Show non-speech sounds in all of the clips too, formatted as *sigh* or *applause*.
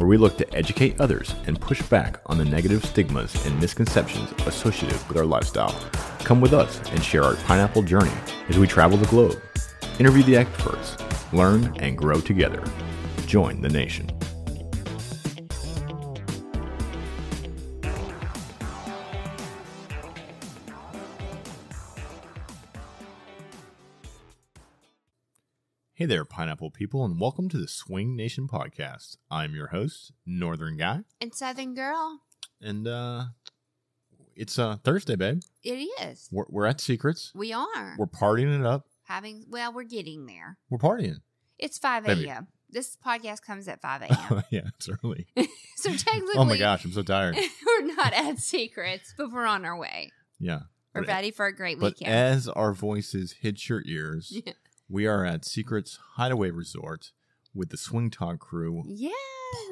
where we look to educate others and push back on the negative stigmas and misconceptions associated with our lifestyle. Come with us and share our pineapple journey as we travel the globe, interview the experts, learn and grow together. Join the nation. Hey there, pineapple people, and welcome to the Swing Nation podcast. I'm your host, Northern Guy, And Southern Girl, and uh, it's uh, Thursday, babe. it is. We're, we're at Secrets. We are We're partying it up. having, well, we're getting there. We're partying. It's 5 a.m. This podcast comes at 5 *laughs* a.m. yeah, it's early. *laughs* so technically, Oh my gosh, I'm so tired. *laughs* we're not at Secrets, but we're on our way. Yeah. We're But- ready for a great But weekend. as our voices hit your ears, Yeah. We are at Secrets Hideaway Resort with the Swing Talk crew Yeah.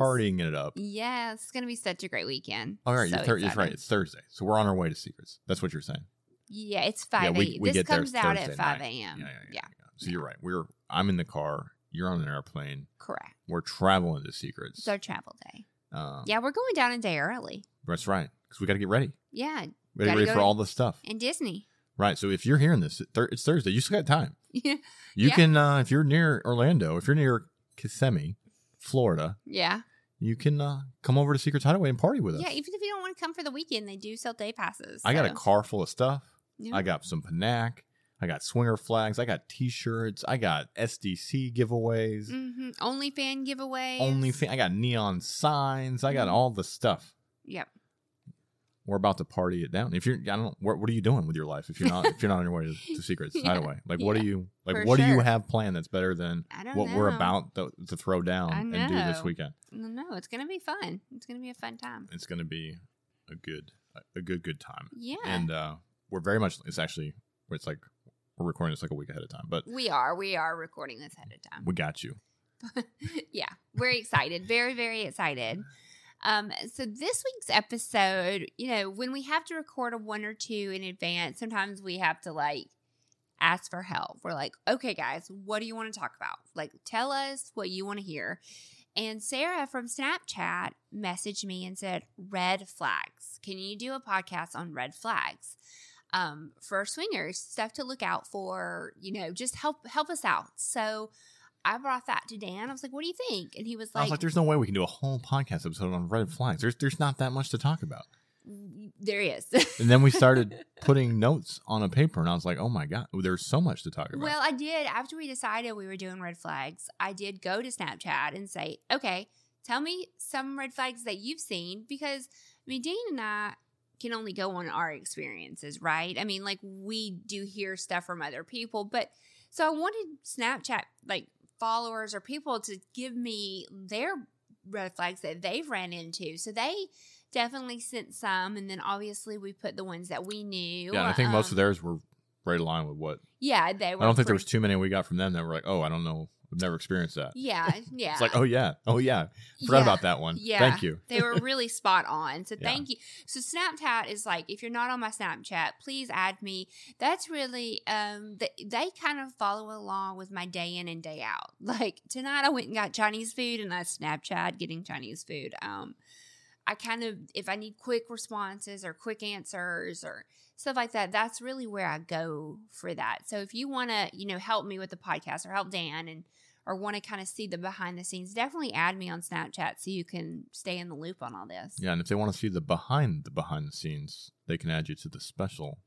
partying it up. Yes, it's going to be such a great weekend. All right, So you're, thir- right. It's Thursday, so we're on our way to Secrets. That's what you're saying. Yeah, it's 5 yeah, a.m. we, we this comes out Thursday at 5 a.m. Yeah, yeah, yeah, yeah, yeah. So you're right. We're I'm in the car. You're on an airplane. correct. We're traveling to Secrets. It's our travel day. Uh, Yeah, we're going down a day early. That's right. Because we got to get ready. Yeah, We got to get ready for all the stuff. and Disney. Right. So if you're hearing this, it's Thursday. You still got time. *laughs* Yeah. You Yeah. can, uh, if you're near Orlando, if you're near Kissimmee, Florida, Yeah. you can uh, come over to Secrets Hideaway and party with us. Yeah, even if you don't want to come for the weekend, they do sell day passes. I got a car full of stuff. Yeah. I got some Panac. I got swinger flags. I got T-shirts. I got SDC giveaways. Mhm. Only fan giveaways. Only fan. I got neon signs. I got Mhm. all the stuff. Yep. We're about to party it down. If you're, I don't what, what are you doing with your life if you're not if you're not on your way to, *laughs* to Secrets Yeah. Hideaway? Like, what Yeah. do you like? For what do you have planned that's better than what know. we're about to, to throw down and do this weekend? No, it's gonna be fun. It's gonna be a fun time. It's going to be a good a good good time. Yeah. And uh, we're very much. It's actually it's like we're recording this like a week ahead of time, but we are. We are recording this ahead of time. we got you. *laughs* yeah, we're excited. Very, very excited. Um, so this week's episode, you know, when we have to record a one or two in advance, sometimes we have to like ask for help. We're like, okay, guys, what do you want to talk about? Like, tell us what you want to hear. And Sarah from Snapchat messaged me and said, red flags. Can you do a podcast on red flags? Um, for swingers, stuff to look out for, you know, just help help us out. So I brought that to Dan. I was like, "What do you think?" And he was I was like, like, "There's no way we can do a whole podcast episode on red flags. There's there's not that much to talk about." Mm, there is. And then we started *laughs* putting notes on a paper, and I was like, "Oh my god, there's so much to talk about." well, I did after we decided we were doing red flags. I did go to Snapchat and say, "Okay, tell me some red flags that you've seen," because I mean, Dean and I can only go on our experiences, right? I mean, like we do hear stuff from other people, but so I wanted Snapchat like followers or people to give me their red flags that they've ran into. So they definitely sent some, and then obviously we put the ones that we knew. yeah, I think most of Um, theirs were right aligned with what. Yeah, they were I don't think there was too many we got from them that were like, "Oh, I don't know, I've never experienced that." Yeah, *laughs* yeah. It's like, "Oh yeah, oh yeah, forgot Yeah. about that one." Yeah. Thank you. they were really *laughs* spot on. So Yeah. thank you. So Snapchat is like if you're not on my Snapchat, please add me. That's really um they, they kind of follow along with my day in and day out. *laughs* Like tonight I went and got Chinese food and I Snapchat getting Chinese food. Um I kind of if I need quick responses or quick answers or stuff like that, that's really where I go for that. So if you want to, you know, help me with the podcast or help Dan and or want to kind of see the behind the scenes, definitely add me on Snapchat so you can stay in the loop on all this. Yeah, and if they want to see the behind the behind the scenes, they can add you to the special.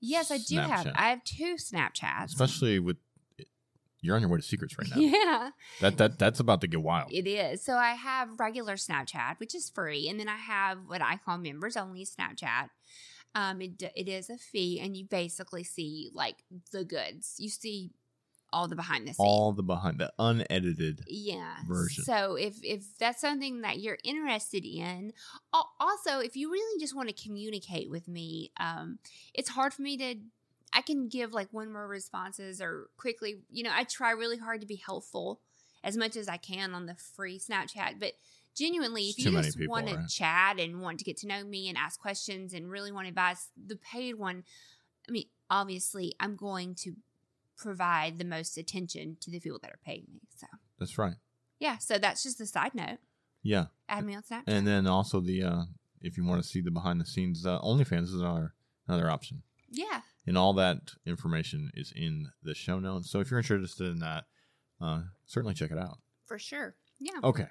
Yes, I do have. I have two Snapchats. Especially with you're on your way to secrets right now. Yeah, That that that's about to get wild. it is. So I have regular Snapchat, which is free, and then I have what I call members only Snapchat. Um, it, it is a fee, and you basically see like the goods. You see all the behind the scenes. all the behind the unedited. yeah. version. So if if that's something that you're interested in, also if you really just want to communicate with me, um, it's hard for me to. I can give like one word responses or quickly. You know, I try really hard to be helpful as much as I can on the free Snapchat, but. Genuinely, if you just people, want to right? chat and want to get to know me and ask questions and really want advice, the paid one, I mean, obviously, I'm going to provide the most attention to the people that are paying me. So, That's right. yeah, so that's just a side note. Yeah, Add me on Snapchat. and then also the uh if you want to see the behind the scenes, uh, OnlyFans is another another option. yeah, and all that information is in the show notes. So if you're interested in that, uh, certainly check it out. for sure. Yeah. Okay,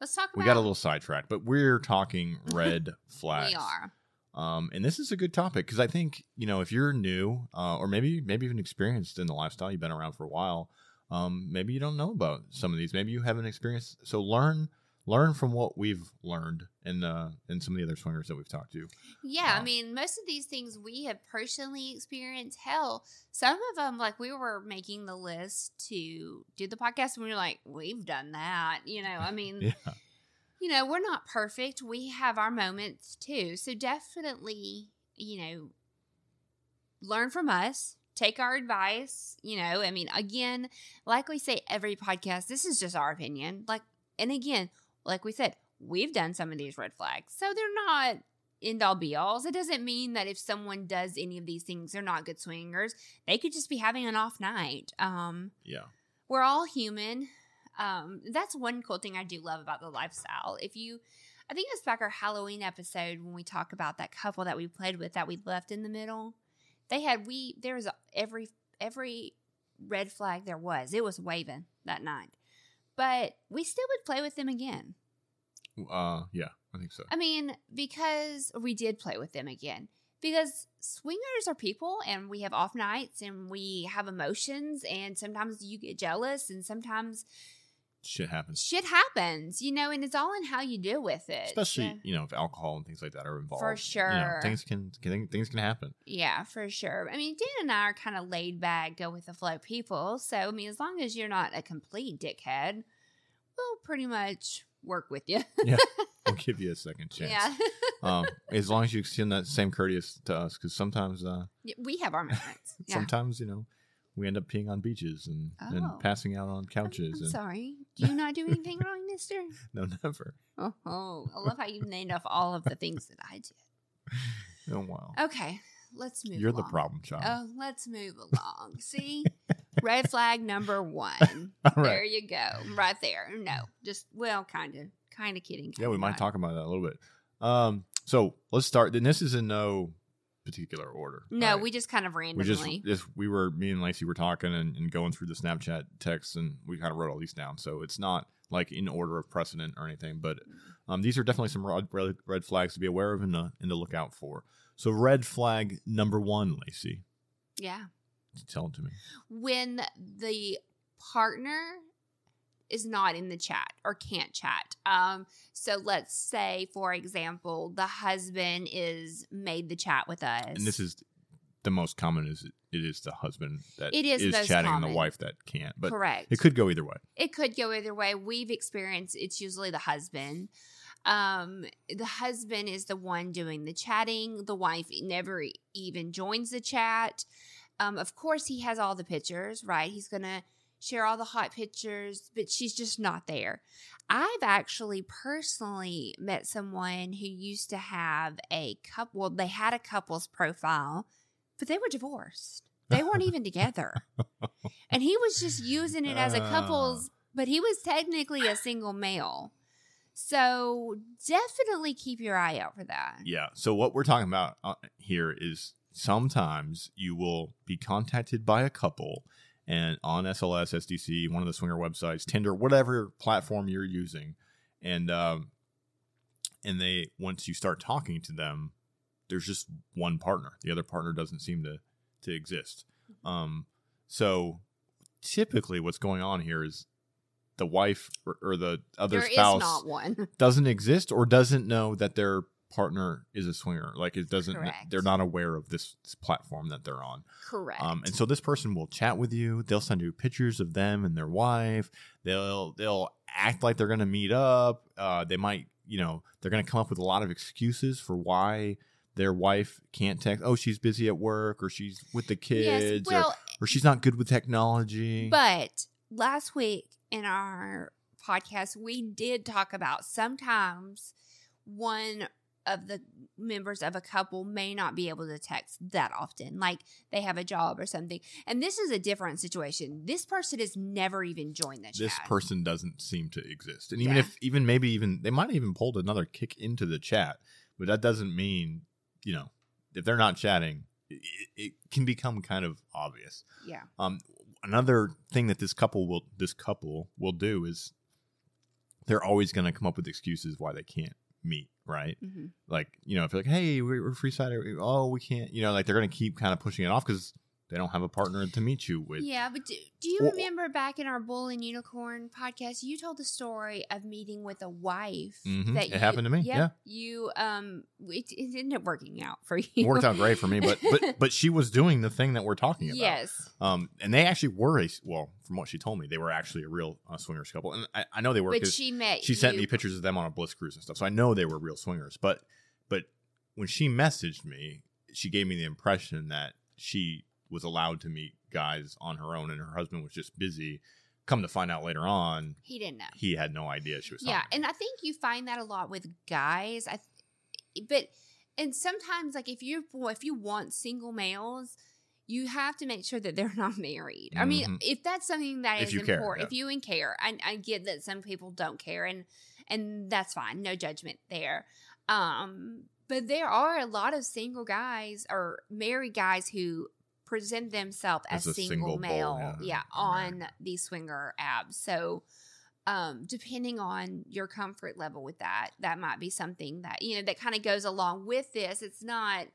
Let's talk about we got a little sidetracked, but we're talking *laughs* red flags. We are. Um, and this is a good topic because I think you know if you're new, uh, or maybe maybe even experienced in the lifestyle, you've been around for a while. Um, maybe you don't know about some of these. Maybe you haven't experienced. So learn learn from what we've learned and uh, and some of the other swingers that we've talked to. Yeah, I Um, mean, most of these things we have personally experienced. Hell, some of them, like we were making the list to do the podcast, and we were like, we've done that. You know, I mean, *laughs* Yeah, you know, we're not perfect. We have our moments too. So definitely, you know, learn from us, take our advice. You know, I mean, again, like we say every podcast, this is just our opinion. Like, and again, like we said, we've done some of these red flags. So they're not end all be alls. It doesn't mean that if someone does any of these things, they're not good swingers. They could just be having an off night. Um, yeah, we're all human. Um, that's one cool thing I do love about the lifestyle. If you, I think it's back our Halloween episode when we talk about that couple that we played with that we left in the middle. They had we there was every every red flag there was. It was waving that night, but we still would play with them again. uh, yeah. I think so. I mean, because we did play with them again. Because swingers are people and we have off nights and we have emotions and sometimes you get jealous and sometimes Shit happens. shit happens, you know, and it's all in how you deal with it. especially So- you know if alcohol and things like that are involved For you know, sure. things can, can things can happen yeah, for sure. I mean, Dan and I are kind of laid back, go with the flow people. So, I mean, as long as you're not a complete dickhead, we'll pretty much work with you. yeah *laughs* we'll give you a second chance yeah. um, *laughs* as long as you extend that same courteous to us because sometimes uh, we have our moments. Yeah. *laughs* sometimes you know we end up peeing on beaches and, Oh. and passing out on couches I'm and sorry. Do you not do *laughs* anything wrong, mister? no never Oh, oh, I love how you named off all of the things that I did. *laughs* oh wow Okay, let's move you're the problem child Oh, let's move along. See? Red flag number one. *laughs* There you go. Right there. No, just, well, kind of. Kind of kidding. yeah we might not. talk about that a little bit um, so let's start Then this is in no particular order No, right? we just kind of we randomly. just, just we were me and Lacey were talking and, and going through the Snapchat texts and we kind of wrote all these down. So it's not like in order of precedent or anything, but um, these are definitely some red, red, red flags to be aware of and to, and to look out for. So red flag number one, Lacey, yeah. tell it to me. When the partner is not in the chat or can't chat. Um, so let's say, for example, the husband is made the chat with us. And this is the most common is it is the husband that It is is chatting common. and the wife that can't. But correct. it could go either way. it could go either way. We've experienced it's usually the husband. Um, the husband is the one doing the chatting. The wife never even joins the chat. Um, of course, he has all the pictures, right? He's gonna share all the hot pictures, but she's just not there. I've actually personally met someone who used to have a couple. Well, they had a couple's profile, but they were divorced. They weren't even together, *laughs* and he was just using it as a couple's. But he was technically a single male. So definitely keep your eye out for that. Yeah. So what we're talking about uh, here is sometimes you will be contacted by a couple and on SLS, SDC, one of the swinger websites, Tinder, whatever platform you're using, and um, and they once you start talking to them, there's just one partner. The other partner doesn't seem to to exist. Um, so typically, what's going on here is the wife or, or the other There is spouse not one. *laughs* doesn't exist or doesn't know that their partner is a swinger. Like it doesn't. Correct. They're not aware of this, this platform that they're on. Correct. Um, and so this person will chat with you. They'll send you pictures of them and their wife. They'll they'll act like they're going to meet up. Uh, they might, you know, they're going to come up with a lot of excuses for why their wife can't text. Oh, she's busy at work, or she's with the kids, yes. Well, or, or she's not good with technology. But last week in our podcast, we did talk about sometimes one of the members of a couple may not be able to text that often, like they have a job or something. And this is a different situation. This person has never even joined the chat. this person doesn't seem to exist, and even Yeah. if even maybe even they might have even pulled another kick into the chat, but that doesn't mean you know if they're not chatting, it, it can become kind of obvious. yeah. Um, another thing that this couple will this couple will do is they're always going to come up with excuses why they can't meet. Right? hmm Like you know, if you're like, hey, we're, we're free side, oh, we can't. You know, like they're going to keep kind of pushing it off because they don't have a partner to meet you with. Yeah, but do, do you remember back in our Bull and Unicorn podcast, you told the story of meeting with a wife Mhm. that It you, happened to me, Yep, yeah. you um, it, it ended up working out for you. It worked out great for me, but but *laughs* but she was doing the thing that we're talking about. Yes, Um, and they actually were a well, from what she told me, they were actually a real uh, swingers couple, and I, I know they were but because she met. she sent you- me pictures of them on a bliss cruise and stuff, so I know they were real swingers. But but when she messaged me, she gave me the impression that she was allowed to meet guys on her own, and her husband was just busy. Come to find out later on, He didn't know. he had no idea she was. Yeah, talking. and I think you find that a lot with guys. I, th- but and sometimes like if you if you want single males, you have to make sure that they're *laughs* not married. I mean, Mhm. if that's something that If is you care, important, yeah. if you and care, I, I get that some people don't care, and and that's fine, no judgment there. Um, but there are a lot of single guys or married guys who present themselves as, As a single, single male, yeah, yeah, married. on these swinger apps. So um, depending on your comfort level with that, that might be something that, you know, that kind of goes along with this. It's not,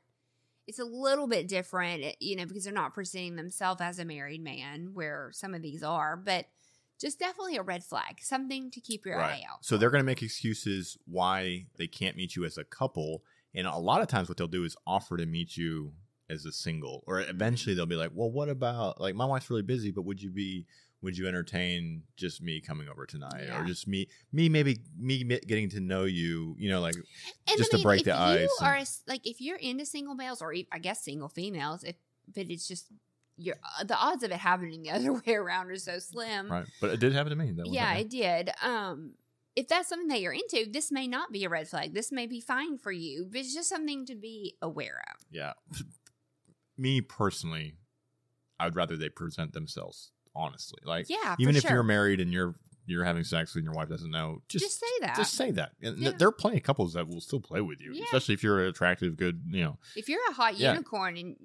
it's a little bit different, eh, you know, because they're not presenting themselves as a married man where some of these are, but just definitely a red flag, something to keep your eye out. So they're going to make excuses why they can't meet you as a couple, and a lot of times what they'll do is offer to meet you as a single, or eventually they'll be like, "Well, what about like my wife's really busy, but would you be would you entertain just me coming over tonight, Yeah. or just me me maybe me getting to know you, you know, like And just I to break the ice Are and- a like if you're into single males or i guess single females, if but it's just you're uh, the odds of it happening *laughs* the other way around are so slim. right? But it did happen to me. That yeah, it did. Um, if that's something that you're into, this may not be a red flag. This may be fine for you, but it's just something to be aware of. yeah. *laughs* Me personally, I'd rather they present themselves honestly, like Yeah, even if sure. you're married and you're you're having sex and your wife doesn't know, just, just say that. just say that. And Yeah. there are plenty of couples that will still play with you, Yeah. especially if you're an attractive, good, you know. if you're a hot Yeah. unicorn and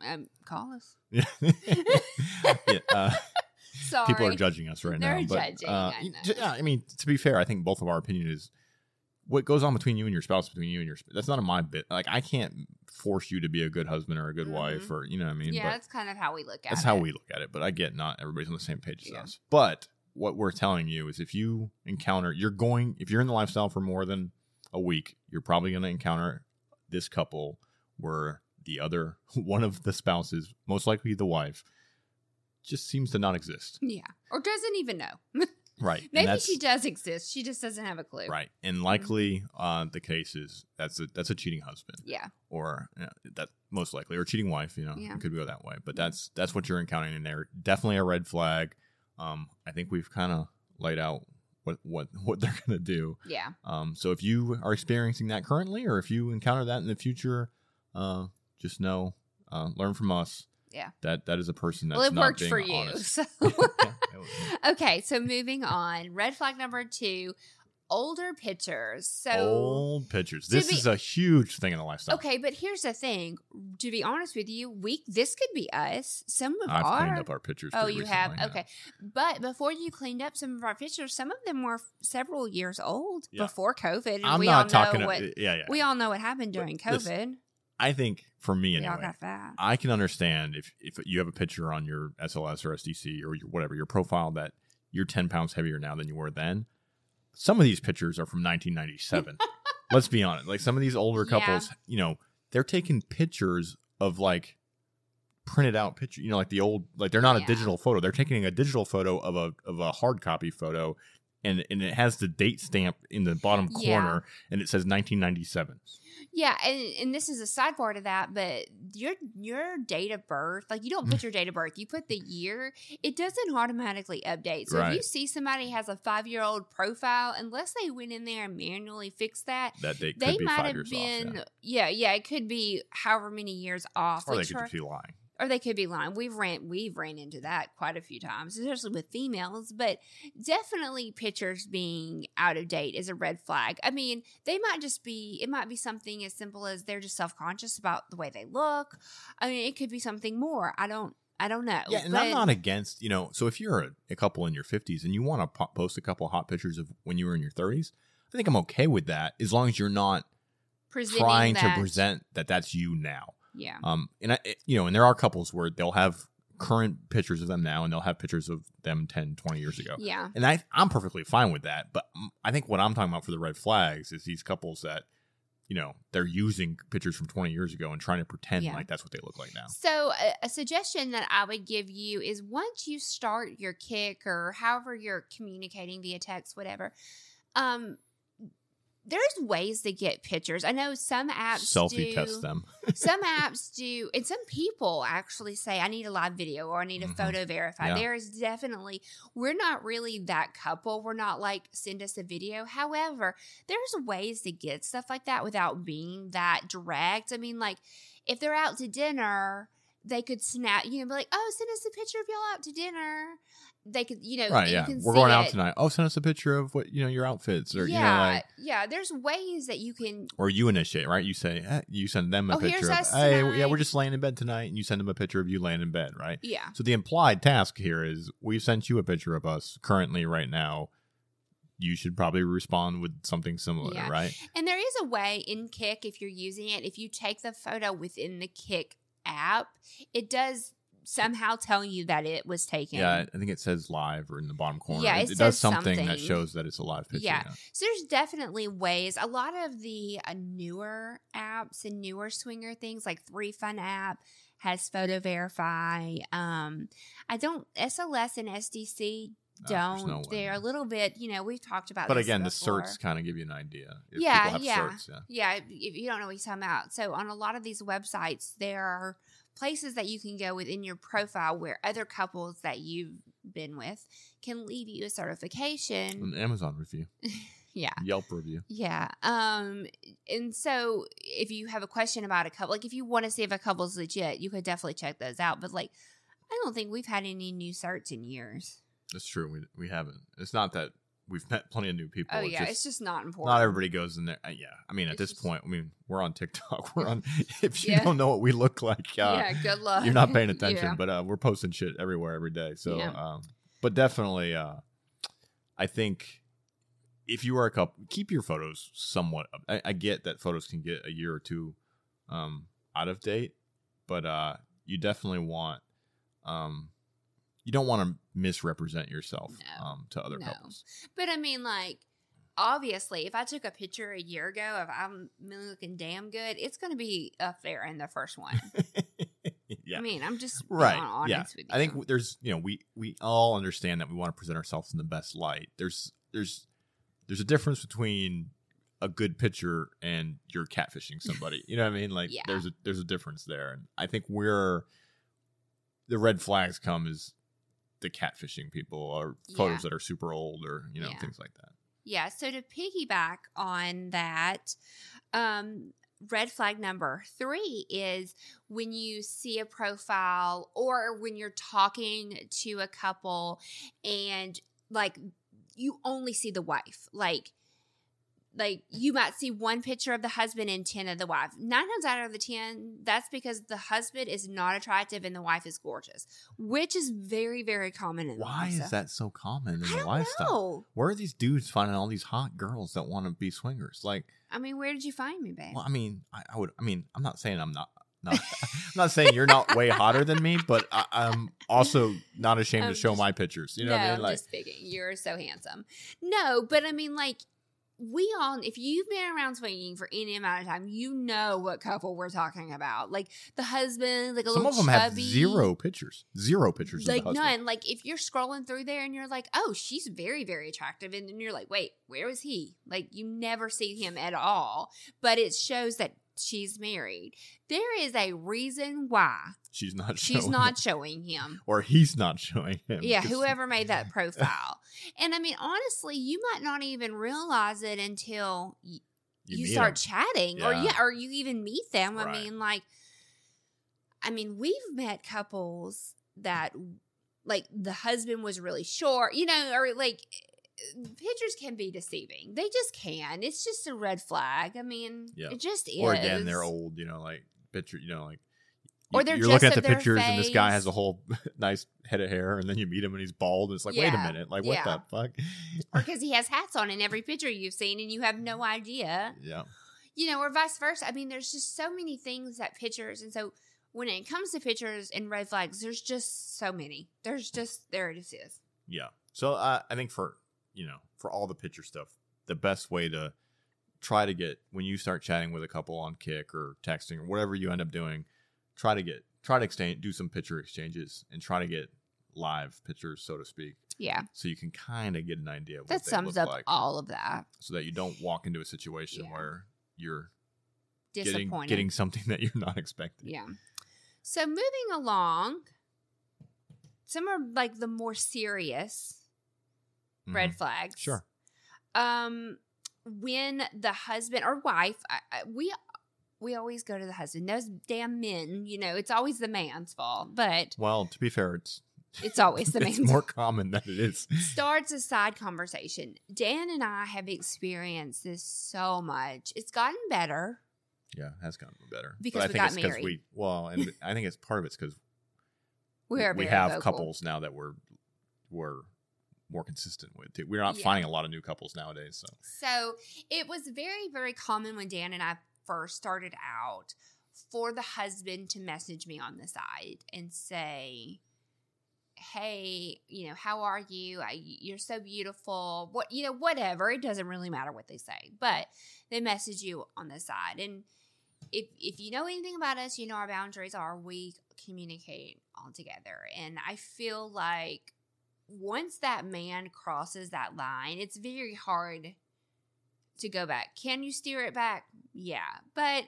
um, call us. *laughs* *laughs* Yeah. uh, *laughs* Sorry, people are judging us right They're now. But, judging, uh, I yeah, I mean, to be fair, I think both of our opinion is what goes on between you and your spouse, between you and your. That's none of my bit. Like, I can't force you to be a good husband or a good wife, Mhm. or you know what I mean. yeah, but that's kind of how we look at that's it. That's how we look at it. But I get not everybody's on the same page as Yeah. us. But what we're telling you is, if you encounter, you're going, if you're in the lifestyle for more than a week, you're probably going to encounter this couple where the other *laughs* one of the spouses, most likely the wife, just seems to not exist. Yeah, or doesn't even know. *laughs* Right. Maybe she does exist. She just doesn't have a clue. Right. And likely uh, the case is that's a that's a cheating husband Yeah. or you know, that most likely or cheating wife, you know, Yeah. it could go that way. But that's that's what you're encountering in there. Definitely a red flag. Um, I think we've kind of laid out what what *laughs* what they're going to do. Yeah. Um, so if you are experiencing that currently or if you encounter that in the future, uh, just know uh, learn from us. Yeah. That that is a person that's well, it not worked being for you. honest. So. *laughs* *laughs* Was- *laughs* okay, so moving on. Red flag number two older pictures. So, Old pictures. This be- is a huge thing in the lifestyle. okay, but here's the thing. To be honest with you, we this could be us. Some of I've our. cleaned up our pictures. Oh, you recently, have? yeah. Okay. But before you cleaned up some of our pictures, some of them were f- several years old Yeah. before COVID. And I'm we not all talking. know what yeah, yeah. we all know what happened during listen, COVID. I think for me anyway. I can understand if if you have a picture on your SLS or SDC or your whatever your profile that you're 10 pounds heavier now than you were then. Some of these pictures are from 1997. *laughs* let's be honest. Like some of these older Yeah. couples, you know, they're taking pictures of like printed out picture. You know, like the old, like they're not a digital photo. They're taking a digital photo of a of a hard copy photo, and and it has the date stamp in the bottom Yeah. corner, and it says 1997. Yeah, and, and this is a sidebar to that, but your your date of birth, like you don't put *laughs* your date of birth, you put the year. It doesn't automatically update. So if you see somebody has a five year old profile, unless they went in there and manually fixed that, That date they could be might five have years been off, yeah. yeah it could be however many years off yeah. or they which could just be lying. Or they could be lying. We've ran we've ran into that quite a few times especially with females but definitely pictures being out of date is a red flag. I mean they might just be it might be something as simple as they're just self-conscious about the way they look. I mean it could be something more. I don't i don't know Yeah, and but- I'm not against, you know, so if you're a, a couple in your 50s and you want to po- post a couple hot pictures of when you were in your 30s, I think I'm okay with that as long as you're not trying that- to present that that's you now. Yeah Um, and I, you know, and there are couples where they'll have current pictures of them now and they'll have pictures of them 10, 20 years ago. yeah And I, I'm perfectly fine with that. But I think what I'm talking about for the red flags is these couples that, you know, they're using pictures from 20 years ago and trying to pretend Yeah. like that's what they look like now. So, a, a suggestion that I would give you is once you start your Kik or however you're communicating via text, whatever, um, there's ways to get pictures. I know some apps Selfie do, test them. *laughs* some *laughs* apps do, and some people actually say, I need a live video or I need a Mhm. photo verified. Yeah. There is definitely, we're not really that couple. We're not like, send us a video. However, there's ways to get stuff like that without being that direct. I mean, like, if they're out to dinner, they could snap, you know, be like, oh, send us a picture of y'all out to dinner. They could, you know, Right, you yeah. We're going out it. tonight. Oh, send us a picture of what, you know, your outfits or, yeah, you know, like, yeah. There's ways that you can or you initiate, right? You say, eh, you send them a Oh, here's picture of, us hey, yeah, we're just laying in bed tonight. And you send them a picture of you laying in bed, right? Yeah. So the implied task here is we've sent you a picture of us currently right now. You should probably respond with something similar, Yeah. right? And there is a way in Kik, if you're using it, if you take the photo within the Kik app, it does somehow tell you that it was taken. Yeah, I think it says live or in the bottom corner. Yeah, it, it it does says something, that shows that it's a live picture. Yeah. So there's definitely ways. A lot of the uh, newer apps and newer swinger things, like 3Fun app has Photo Verify. Um, I don't SLS and SDC don't. no. They're a little bit. You know, we've talked about. But again, the certs kind of give you an idea. If Yeah, have yeah. certs, yeah. Yeah, if- if you don't know what he's talking about. So on a lot of these websites, there are places that you can go within your profile where other couples that you've been with can leave you a certification. An Amazon review, *laughs* Yeah. Yelp review. Yeah. Um and so if you have a question about a couple like if you want to see if a couple's legit, you could definitely check those out. But like I don't think we've had any new certs in years. That's true. We we haven't. It's not that we've met plenty of new people. Oh it's yeah, just it's just not important. not everybody goes in there. Uh, yeah, I mean, at It's this just- point, I mean, we're on TikTok. *laughs* We're on. *laughs* If you Yeah. don't know what we look like, *laughs* uh, yeah, good luck. you're not paying attention. Yeah. But uh, we're posting shit everywhere every day. So, Yeah. um, but definitely, uh, I think if you are a couple, keep your photos somewhat. Up. I, I get that photos can get a year or two um, out of date, but uh, you definitely want. Um, you don't want to misrepresent yourself No. um, to other No. couples. But I mean, like, obviously, if I took a picture a year ago of I'm looking damn good, it's going to be up there in the first one. *laughs* yeah. I mean, I'm just right honest yeah with you. i think there's you know we we all understand that we want to present ourselves in the best light there's there's there's a difference between a good picture and you're catfishing somebody *laughs* you know what i mean like Yeah. there's a there's a difference there and i think we're the red flags come is the catfishing people or photos Yeah. that are super old or you know Yeah. things like that Yeah. So to piggyback on that, um, red flag number three is when you see a profile or when you're talking to a couple and like you only see the wife. Like, like you might see one picture of the husband and 10 of the wife. Nine times out of the 10, that's because the husband is not attractive and the wife is gorgeous, which is very, very common in why is that so common in I the lifestyle know. where are these dudes finding all these hot girls that want to be swingers like I mean, where did you find me, babe? Well, I mean, I, I would. I mean, I'm not saying I'm not. not *laughs* I'm not saying you're not way hotter than me, but I, I'm also not ashamed I'm to show just- my pictures. You know no, what I mean? I'm Like, just speaking. You're so handsome. No, but I mean, like, we all, if you've been around swinging for any amount of time, you know what couple we're talking about. Like the husband, like a little. Some little of them have zero pictures, zero pictures. like of the husband. none. Like if you're scrolling through there and you're like, oh, she's very, very attractive, and then you're like, wait, where was he? Like you never see him at all, but it shows that she's married. There is a reason why She's not. she's showing not it. showing him. *laughs* or he's not showing him. Yeah, whoever made that *laughs* profile. and I mean, honestly, you might not even realize it until y- you, meet start him. chatting or Yeah. yeah, or you even meet them. I mean, like I mean, we've met couples that like the husband was really short, you know, or like pictures can be deceiving. They just can. It's just a red flag. I mean, Yeah. it just is. Or again, they're old. You know, like picture. You know, like. Or you- they're you're looking at the pictures, and this guy has a whole *laughs* nice head of hair, and then you meet him, and he's bald. And it's like, wait a minute, like what Yeah. the fuck? Or *laughs* because he has hats on in every picture you've seen and you have no idea. yeah, you know, or vice versa. I mean, there's just so many things that pictures, and so when it comes to pictures and red flags, there's just so many. There's just there it is. yeah. So uh, I think for you know for all the picture stuff, the best way to try to get when you start chatting with a couple on Kik or texting or whatever you end up doing, try to get try to exchange do some picture exchanges and try to get live pictures, so to speak, Yeah, so you can kind of get an idea of what that sums up like, all of that. so that you don't walk into a situation Yeah. where you're getting getting something that you're not expecting. yeah. So moving along, some are like the more serious red Mhm. flags. Sure. Um, when the husband or wife, I, I, we we always go to the husband. Those damn men, you know, it's always the man's fault, but Well, to be fair, it's it's always the *laughs* it's man's more common than it is. starts a side conversation. Dan and I have experienced this so much. It's gotten better. Yeah, it has gotten better Because but I we think got it's married. we well, and I think it's part of it's because *laughs* We we have couples now that we're we're more consistent with. We're not Yeah. finding a lot of new couples nowadays. So So it was very, very common when Dan and I first started out for the husband to message me on the side and say, Hey, you know, how are you? I, you're so beautiful. What, you know, whatever. It doesn't really matter what they say, but they message you on the side. And if, if you know anything about us, you know our boundaries are we communicate all together. And I feel like once that man crosses that line, it's very hard to go back. Can you steer it back? Yeah, but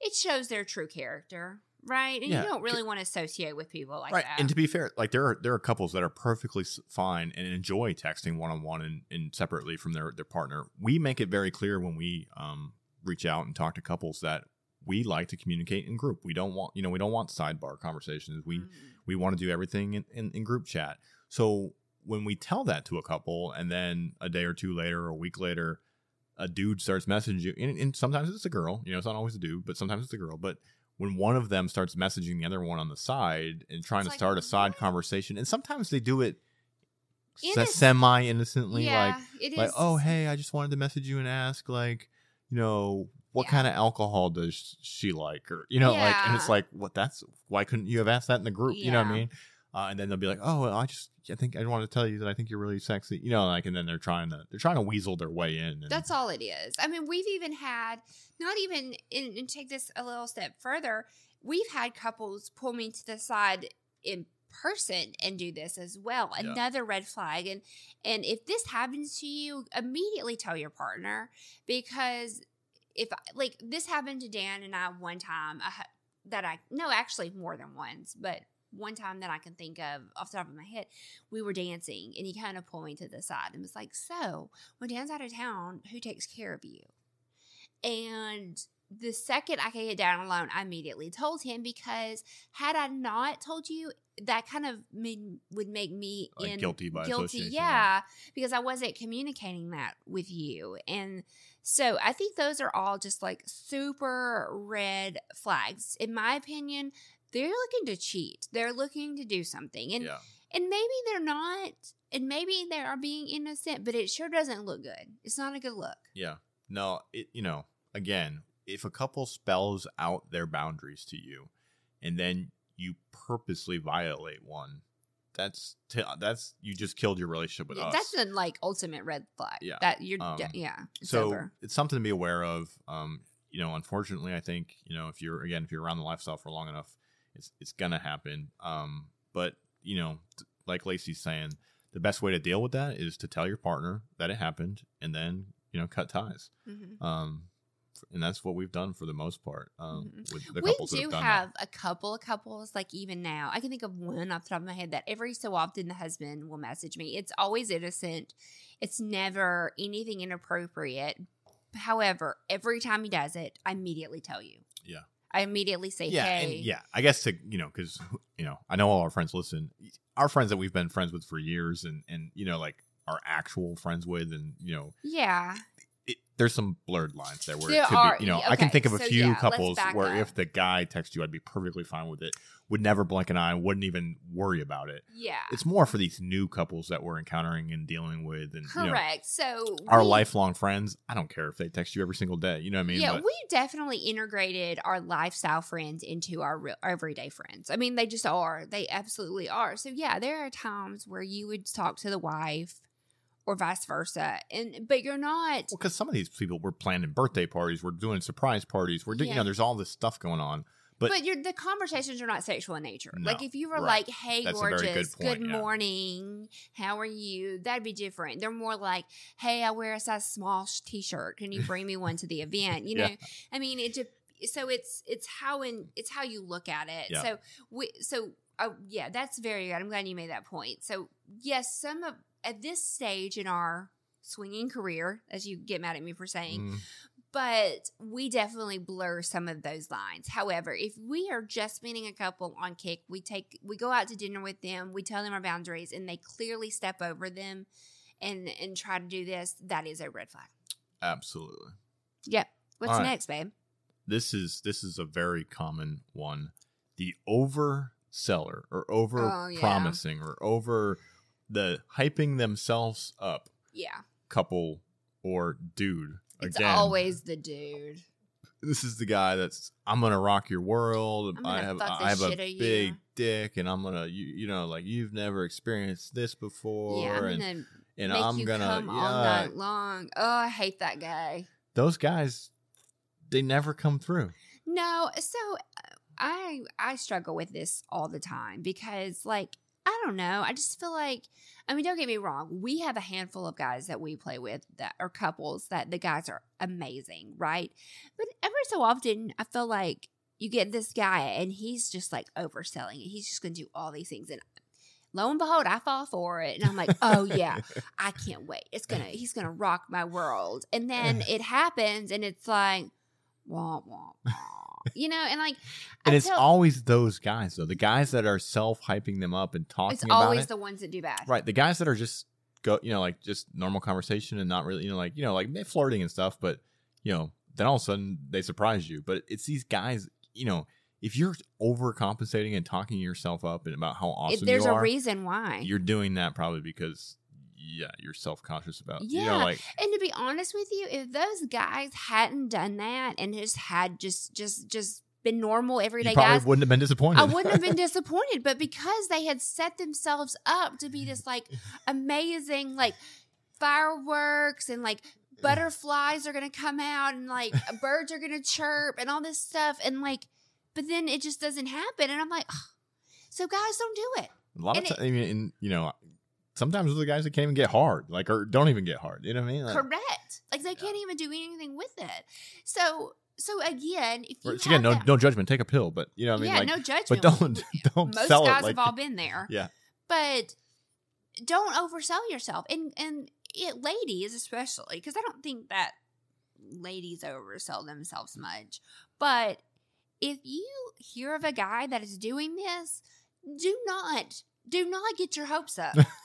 it shows their true character, right? And Yeah. you don't really want to associate with people like right, that. and to be fair, like there are there are couples that are perfectly fine and enjoy texting one on one and and separately from their their partner. We make it very clear when we um reach out and talk to couples that we like to communicate in group. We don't want you know we don't want sidebar conversations. We Mhm. we want to do everything in, in, in group chat. So when we tell that to a couple, and then a day or two later or a week later, a dude starts messaging you, and, and sometimes it's a girl, you know, it's not always a dude, but sometimes it's a girl. But when one of them starts messaging the other one on the side and trying It's to like, start a side conversation, and sometimes they do it semi innocently, yeah, like like oh hey, I just wanted to message you and ask like you know what Yeah. kind of alcohol does she like? Or you know like and it's like what that's why couldn't you have asked that in the group? You know what I mean? Uh, and then they'll be like oh well, I just I think I want to tell you that I think you're really sexy you know like and then they're trying to they're trying to weasel their way in That's all it is. I mean, we've even had, not even, and, and take this a little step further, we've had couples pull me to the side in person and do this as well. Yeah. Another red flag. And and if this happens to you, immediately tell your partner because if like this happened to Dan and I one time I, that I no actually more than once, but one time that I can think of off the top of my head, we were dancing and he kind of pulled me to the side and was like, "So, when Dan's out of town, who takes care of you?" And the second I could get down alone, I immediately told him because had I not told you, that kind of made, would make me Like in guilty by guilty, yeah. because I wasn't communicating that with you, and so I think those are all just like super red flags, in my opinion. They're looking to cheat. They're looking to do something, and yeah and maybe they're not, and maybe they are being innocent, but it sure doesn't look good. It's not a good look. yeah no it you know again if a couple spells out their boundaries to you and then you purposely violate one that's t- that's you just killed your relationship with Yeah, us. That's the like ultimate red flag. Yeah. That you're Um, yeah. It's so over. it's something to be aware of. Um, you know, unfortunately, I think you know if you're again if you're around the lifestyle for long enough, it's it's gonna happen. Um, but you know, like Lacey's saying, the best way to deal with that is to tell your partner that it happened, and then you know cut ties. Mhm. Um, and that's what we've done for the most part. Um, Mhm. with the we couples that do have have a couple of couples like even now i can think of one off the top of my head that every so often the husband will message me it's always innocent it's never anything inappropriate however every time he does it i immediately tell you Yeah. I immediately say yeah, hey and yeah. I guess to you know, because you know, I know all our friends listen. Our friends that we've been friends with for years, and and you know, like our actual friends with, and you know, yeah there's some blurred lines there where There it could are. be. You know, Yeah, I can think of a so few yeah, couples where up. if the guy texted you, I'd be perfectly fine with it. Would never blink an eye. Wouldn't even worry about it. yeah It's more for these new couples that we're encountering and dealing with, and you know, correct so our we- lifelong friends. I don't care if they text you every single day. You know what I mean? yeah, But- we definitely integrated our lifestyle friends into our real, our everyday friends. I mean, they just are. They absolutely are. So yeah, there are times where you would talk to the wife or vice versa, and but you're not. Well, because some of these people we're planning birthday parties, we're doing surprise parties, we're doing, you know, there's all this stuff going on. But, but- you're, the conversations are not sexual in nature. No, like if you were right. like, "Hey, That's very good gorgeous, point, good yeah. morning, how are you?" That'd be different. They're more like, "Hey, I wear a size small sh- t-shirt. Can you *laughs* bring me one to the event?" You know, Yeah. I mean, it. So it's it's how in it's how you look at it. Yeah. So we so oh yeah, that's very good. I'm glad you made that point. So yes, some of at this stage in our swinging career, as you get mad at me for saying, Mm, but we definitely blur some of those lines. However, if we are just meeting a couple on Kik, we take we go out to dinner with them, we tell them our boundaries, and they clearly step over them and and try to do this, that is a red flag. absolutely. Yep. What's right. next, babe? This is this is a very common one. The overseller or over Oh, yeah. promising or over the hyping themselves up Yeah. couple or dude. It's Again, always the dude. this is the guy that's I'm gonna rock your world. I have I have a of you." big dick, and I'm gonna you you know like you've never experienced this before, yeah, I'm and gonna and I'm you gonna come yeah. all night long. Oh, I hate that guy. Those guys, they never come through. No, so uh, I I struggle with this all the time because like I don't know, I just feel like I mean don't get me wrong, we have a handful of guys that we play with that are couples that the guys are amazing, right? But every so often I feel like you get this guy and he's just like overselling it. He's just going to do all these things and lo and behold, I fall for it and I'm like, "Oh yeah, *laughs* I can't wait. It's going to he's going to rock my world." And then *laughs* it happens and it's like wah, wah, wah. You know, and like, and I it's tell- always those guys though, the guys that are self hyping them up and talking it's about always it. the ones that do bad. right, the guys that are just go, you know, like just normal conversation and not really, you know, like you know, like flirting and stuff, but you know, then all of a sudden they surprise you. But it's these guys, you know, if you're overcompensating and talking yourself up and about how It- awesome there's you are, a reason why. you're doing that probably because yeah, you're self conscious about you know Yeah. like and to be honest with you, if those guys hadn't done that and just had just just just been normal everyday you probably guys, wouldn't have been disappointed. I wouldn't have been *laughs* disappointed. But because they had set themselves up to be this like amazing, like fireworks and like butterflies are gonna come out and like *laughs* birds are gonna chirp and all this stuff and like, but then it just doesn't happen. And I'm like, "Ugh." so guys, don't do it. A lot of times, I mean, and, you know, sometimes those are the guys that can't even get hard, like, or don't even get hard. You know what I mean? Like, Correct. Like they can't even do anything with it. So so again, if you again, no, that- no judgment. Take a pill, but you know what I mean? yeah, like, no judgment. but don't *laughs* *laughs* don't Most sell guys it like have all been there. yeah. but don't oversell yourself and and it, ladies especially because i don't think that ladies oversell themselves much but if you hear of a guy that is doing this do not do not get your hopes up *laughs* *laughs*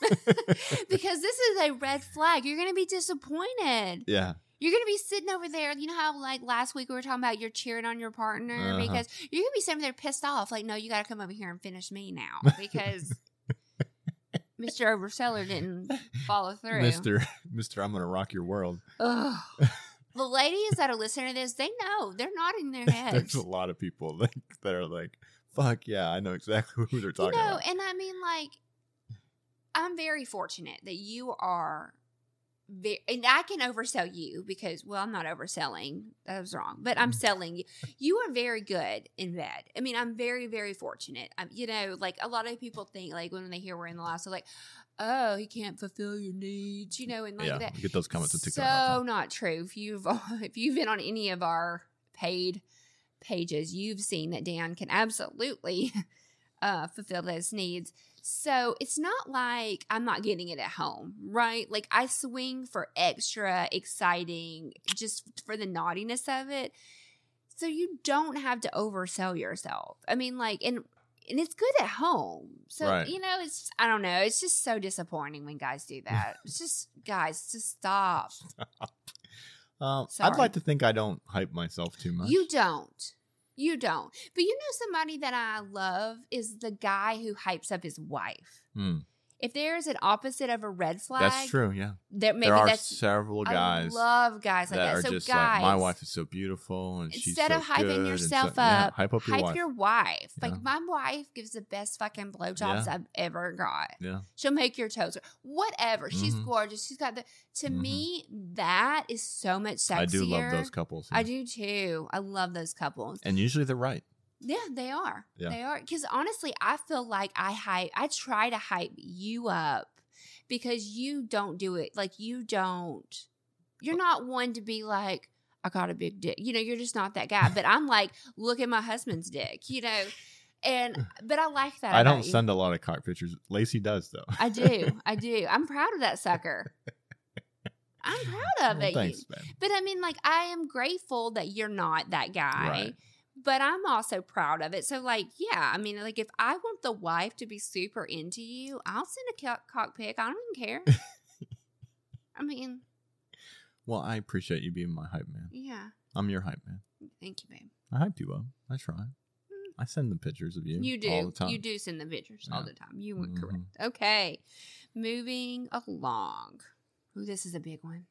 because this is a red flag you're going to be disappointed yeah. you're going to be sitting over there you know how like last week we were talking about you're cheering on your partner Uh-huh. because you're going to be sitting there pissed off like no you got to come over here and finish me now *laughs* because Mr. Overseller didn't follow through. Mister, Mister, I'm gonna rock your world. Ugh. the ladies that are listening to this, they know. They're nodding their heads. There's a lot of people like, that are like, "Fuck yeah, I know exactly *laughs* who they're talking you know, about." and I mean, like, I'm very fortunate that you are very, and I can oversell you because, well, I'm not overselling. That was wrong, but I'm mm. selling you. You are very good in bed. I mean, I'm very, very fortunate. I'm, you know, like a lot of people think, like when they hear we're in the last, they're like, oh, he can't fulfill your needs, you know, and like yeah, that. we get those comments on TikTok. So all the time. not true. If you've *laughs* if you've been on any of our paid pages, you've seen that Dan can absolutely *laughs* uh, fulfill those needs. So it's not like I'm not getting it at home, right? Like I swing for extra exciting just for the naughtiness of it. So you don't have to oversell yourself. I mean, like, and and it's good at home. So Right. you know, it's I don't know. It's just so disappointing when guys do that. *laughs* it's just guys, just stop. Um, I'd like to think I don't hype myself too much. You don't. You don't. But you know somebody that I love is the guy who hypes up his wife. Hmm. If there's an opposite of a red flag, That's true. Yeah, There, maybe there are that's several guys I love guys like that that. are So just guys, like, my wife is so beautiful, and she's instead so of hyping good," and so- yourself yeah, up, hype up your wife. wife. Yeah. Like my wife gives the best fucking blowjobs Yeah. I've ever got. yeah, She'll make your toes whatever. She's Mhm. gorgeous. She's got the. To Mhm. me, that is so much sexier. I do love those couples. I do too. I love those couples. and usually they're right. Yeah, they are. Yeah. They are. Because honestly, I feel like I hype. I try to hype you up because you don't do it. Like you don't. You're not one to be like, I got a big dick. You know, you're just not that guy. But I'm like, look at my husband's dick. You know, and *sighs* but I like that. I don't you. send a lot of cock pictures. Lacey does though. I do. *laughs* I do. I'm proud of that sucker. I'm proud *laughs* of Well, it. thanks, man. But I mean, like, I am grateful that you're not that guy. Right. But I'm also proud of it. So, like, yeah, I mean, like, if I want the wife to be super into you, I'll send a cock, cock pic. I don't even care. *laughs* I mean, Well, I appreciate you being my hype man. yeah. I'm your hype man. Thank you, babe. I hype you up. I try. I send the pictures of you. You all do. the time. You do send the pictures all the time. You were Mhm. correct. Okay. Moving along. Ooh, this is a big one.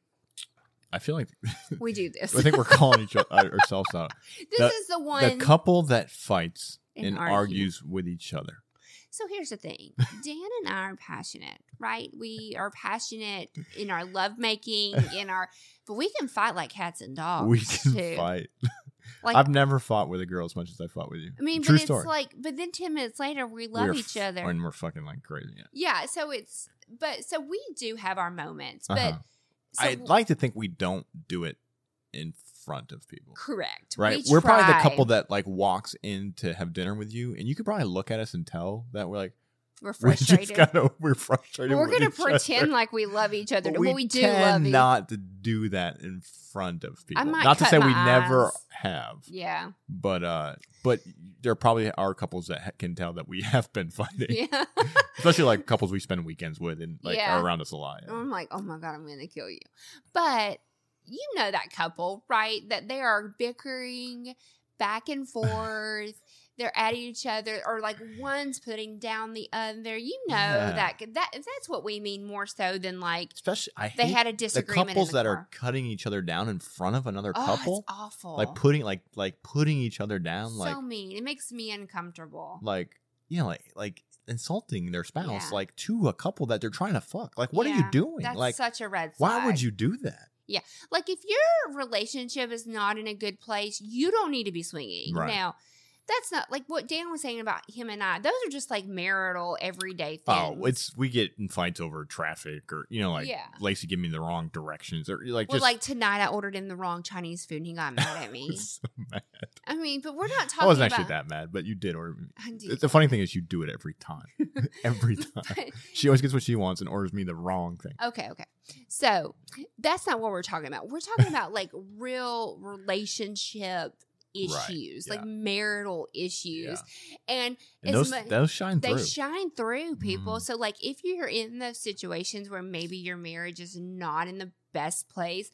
I feel like *laughs* We do this. I think we're calling each other *laughs* ourselves out. this the- is the one. The couple that fights And and, argue. argues with each other. So here's the thing *laughs* Dan and I are passionate, right? We are passionate in our lovemaking, in our, but we can fight like cats and dogs. we can too. fight. Like, I've never fought with a girl as much as I fought with you. I mean, True but story. it's like, but then 10 minutes later, we love We're each f- other. and we're fucking like crazy. Yeah. yeah. So it's, but so we do have our moments, but Uh-huh. So, I'd like to think we don't do it in front of people. correct. Right. We are probably the couple that like walks in to have dinner with you, and you could probably look at us and tell that we're like we're *laughs* we just frustrated. gotta we're frustrated. we're gonna pretend other. like we love each other. But well, we do love each not to do that in front of people. might Not to say we never have, Yeah. but uh, but there probably are couples that ha- can tell that we *laughs* have been fighting, Yeah. *laughs* especially like couples we spend weekends with and like Yeah. are around us a lot. yeah. I'm like, oh my god, I'm gonna kill you. But you know that couple, right? That they are bickering back and forth. They're at each other, or like one's putting down the other. You know Yeah. that that that's what we mean more so than like Especially I they hate had a the couples the that are cutting each other down in front of another oh, couple, awful, like putting like like putting each other down, so like mean. It makes me uncomfortable. like you know like like insulting their spouse, Yeah. like to a couple that they're trying to fuck. Like, what are you doing? That's like, such a red flag. why would you do that? Yeah. Like if your relationship is not in a good place, you don't need to be swinging. Right. Now, that's not like what Dan was saying about him and I. Those are just like marital everyday oh, things. Oh, it's we get in fights over traffic or you know like Yeah. Lacey give me the wrong directions or like well, just like tonight I ordered him the wrong Chinese food and he got mad at *laughs* me. so mad. I mean, but we're not talking I wasn't about actually that mad, but you did order. me. The funny thing is, you do it every time. *laughs* every *laughs* time. But- She always gets what she wants and orders me the wrong thing. okay, okay. So that's not what we're talking about. We're talking about like real relationship Right, issues, yeah. like marital issues. And And as those those shine they through. shine through people. Mhm. So like if you're in those situations where maybe your marriage is not in the best place,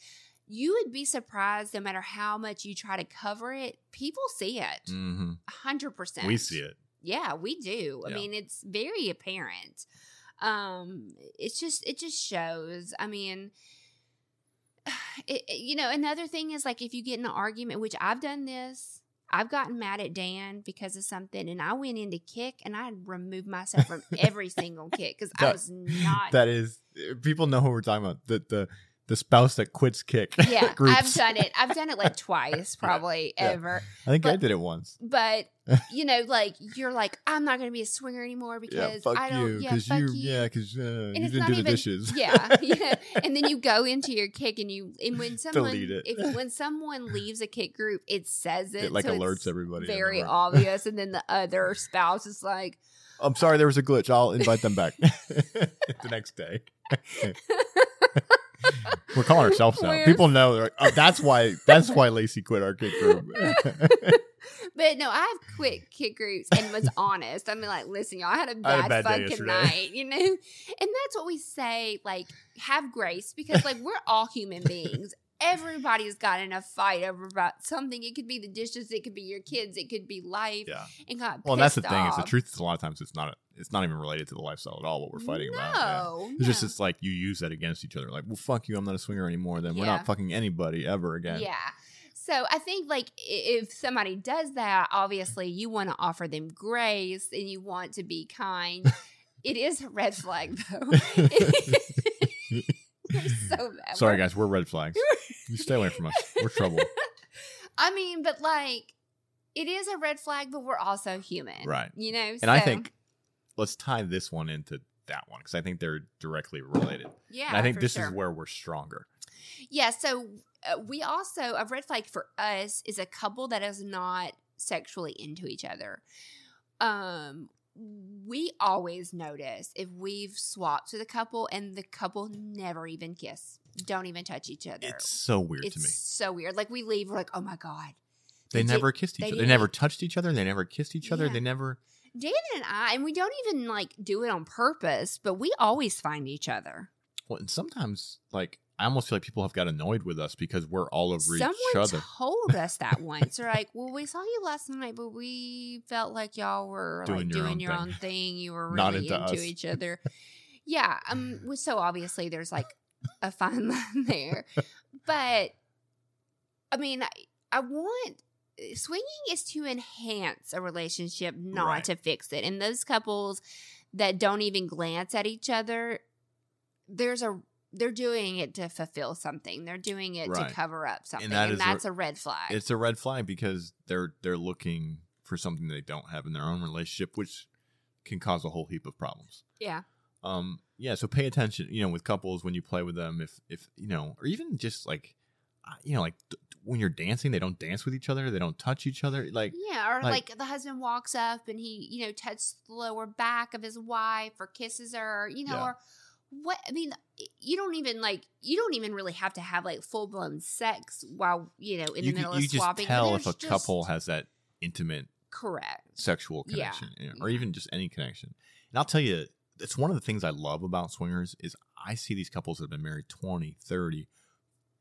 you would be surprised no matter how much you try to cover it, people see it. hmm A hundred percent. We see it. Yeah, we do. I mean, it's very apparent. Um, it's just it just shows. I mean, *sighs* it, you know, another thing is like if you get in an argument, which I've done this, I've gotten mad at Dan because of something, and I went into Kik, and I removed myself from *laughs* every single Kik because I was not. That is, eh, people know who we're talking about. The the the spouse that quits Kik. *laughs* yeah, *laughs* groups. I've done it. I've done it like twice, *laughs* probably Yeah. ever. I think I did it once. But you know, like you're like, I'm not going to be a swinger anymore Yeah, because fuck I don't. you, yeah, because fuck you, you. yeah, because uh, you didn't do the even- dishes. yeah, yeah. And then you go into your Kik and you and when someone it. if when someone leaves a Kik group, it says it. it like so alerts it's everybody. Very obvious, and then the other spouse is like, I'm sorry, there was a glitch. I'll invite them back the next day. We're calling ourselves out. We're- People know. they're like, oh, that's why. That's why Lacey quit our Kik group. *laughs* But no, I have quit Kik groups and was honest. I mean, like, listen, y'all I had a had a bad, fucking night, you know? And that's what we say, like, have grace because, like, we're all human *laughs* beings. Everybody's got in a fight over about something. It could be the dishes, it could be your kids, it could be life. yeah. And got Well, and that's the pissed thing. Is the truth is a lot of times it's not. It's not even related to the lifestyle at all. What we're fighting no, about. Yeah. No, It's just it's like you use that against each other. Like, well, fuck you. I'm not a swinger anymore. Then we're not fucking anybody ever again. Yeah. So I think like if somebody does that, obviously you want to offer them grace and you want to be kind. *laughs* it is a red flag though. *laughs* *laughs* So bad. Sorry, guys. We're red flags. you stay away from us. We're *laughs* trouble. I mean, but like it is a red flag, but we're also human. Right. You know? And I think let's tie this one into that one because I think they're directly related. yeah, and I think this sure. is where we're stronger. Yeah, so uh, we also a red flag for us is a couple that is not sexually into each other. Um we always notice if we've swapped with a couple and the couple never even kiss, don't even touch each other. It's so weird It's to me. so weird. Like we leave, we're like, oh my god. They never kissed each they other. They never touched each other. They never kissed each other. Yeah. They never. Dan and I, and we don't even like do it on purpose, but we always find each other. Well, and sometimes like I almost feel like people have got annoyed with us because we're all over Someone each other. told us that once. They're like, *laughs* "Well, we saw you last night, but we felt like y'all were Doing like your doing own your thing. own thing. You were *laughs* really into into, each *laughs* other." Yeah, um. So obviously, there's like a fine line there, but I mean, I, I want swinging is to enhance a relationship, not Right. to fix it. And those couples that don't even glance at each other, there's a they're doing it to fulfill something. They're doing it Right. to cover up something, that and, is a- that's a, red flag. It's a red flag because they're they're looking for something they don't have in their own relationship, which can cause a whole heap of problems. yeah, Um, yeah, so pay attention. You know, with couples when you play with them, if if you know, or even just like, uh, you know, like d- when you're dancing, they don't dance with each other. They don't touch each other. Like, yeah. Or like- like, the husband walks up and he, you know, touches the lower back of his wife or kisses her, you know, Yeah. or what? I mean, you don't even like you don't even really have to have like full blown sex while you know in you the middle can, you of just swapping. tell if a just- couple has that intimate correct. sexual Yeah. connection know, or even just any connection. And I'll tell you, it's one of the things I love about swingers is I see these couples that have been married 20, 30,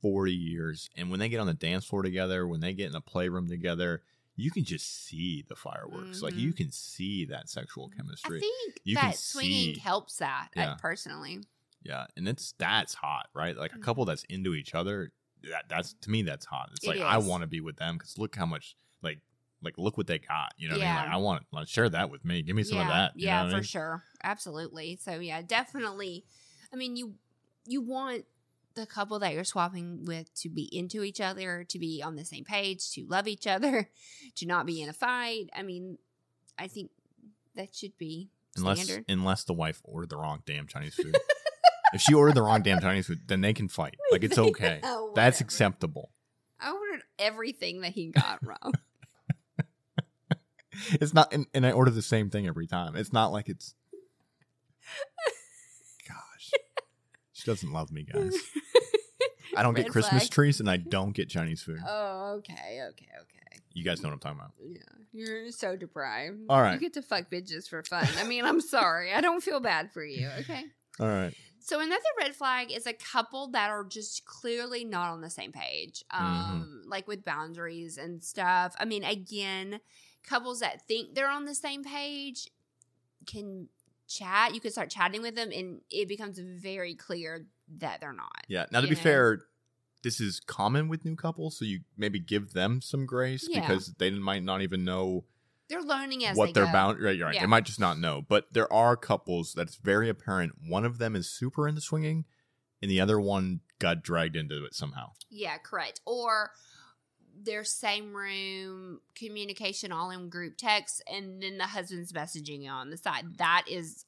40 years. And when they get on the dance floor together, when they get in a playroom together, you can just see the fireworks. Like you Mhm. can see that sexual chemistry. I think You that swinging see- helps that Yeah. personally. yeah. And it's that's hot, right? Like a Mhm. couple that's into each other, that, that's to me, that's hot. It's It like I want to be with them because look how much, like, like look what they got. You know what I mean? Yeah. Like I want to share that with me. Give me some yeah, of that. you know yeah, what I for mean? sure, absolutely. So yeah, definitely. I mean, you you want the couple that you're swapping with to be into each other, to be on the same page, to love each other, *laughs* to not be in a fight. I mean, I think that should be unless standard. unless the wife ordered the wrong damn Chinese food. if she ordered the wrong damn Chinese food, then they can fight. *laughs* Like it's okay. Oh, That's acceptable. I ordered everything that he got *laughs* wrong. It's not, and, and I order the same thing every time. It's not like it's. She doesn't love me, guys. *laughs* I don't get Christmas flag. trees, and I *laughs* don't get Chinese food. Oh, okay, okay, okay. You guys know what I'm talking about. Yeah, you're so deprived. All right. you get to fuck bitches for fun. I mean, I'm sorry. I don't feel bad for you. Okay. All right. So another red flag is a couple that are just clearly not on the same page, Mm-hmm. um, like with boundaries and stuff. I mean, again, couples that think they're on the same page can chat. You can start chatting with them, and it becomes very clear that they're not. Yeah. Now, to be know? fair, this is common with new couples, so you maybe give them some grace Yeah. because they might not even know They're learning as what they they're go. bound. Right, right. Yeah. They might just not know. But there are couples that's very apparent. One of them is super into swinging, and the other one got dragged into it somehow. Yeah, correct. Or their same room communication all in group text and then the husband's messaging on the side. That is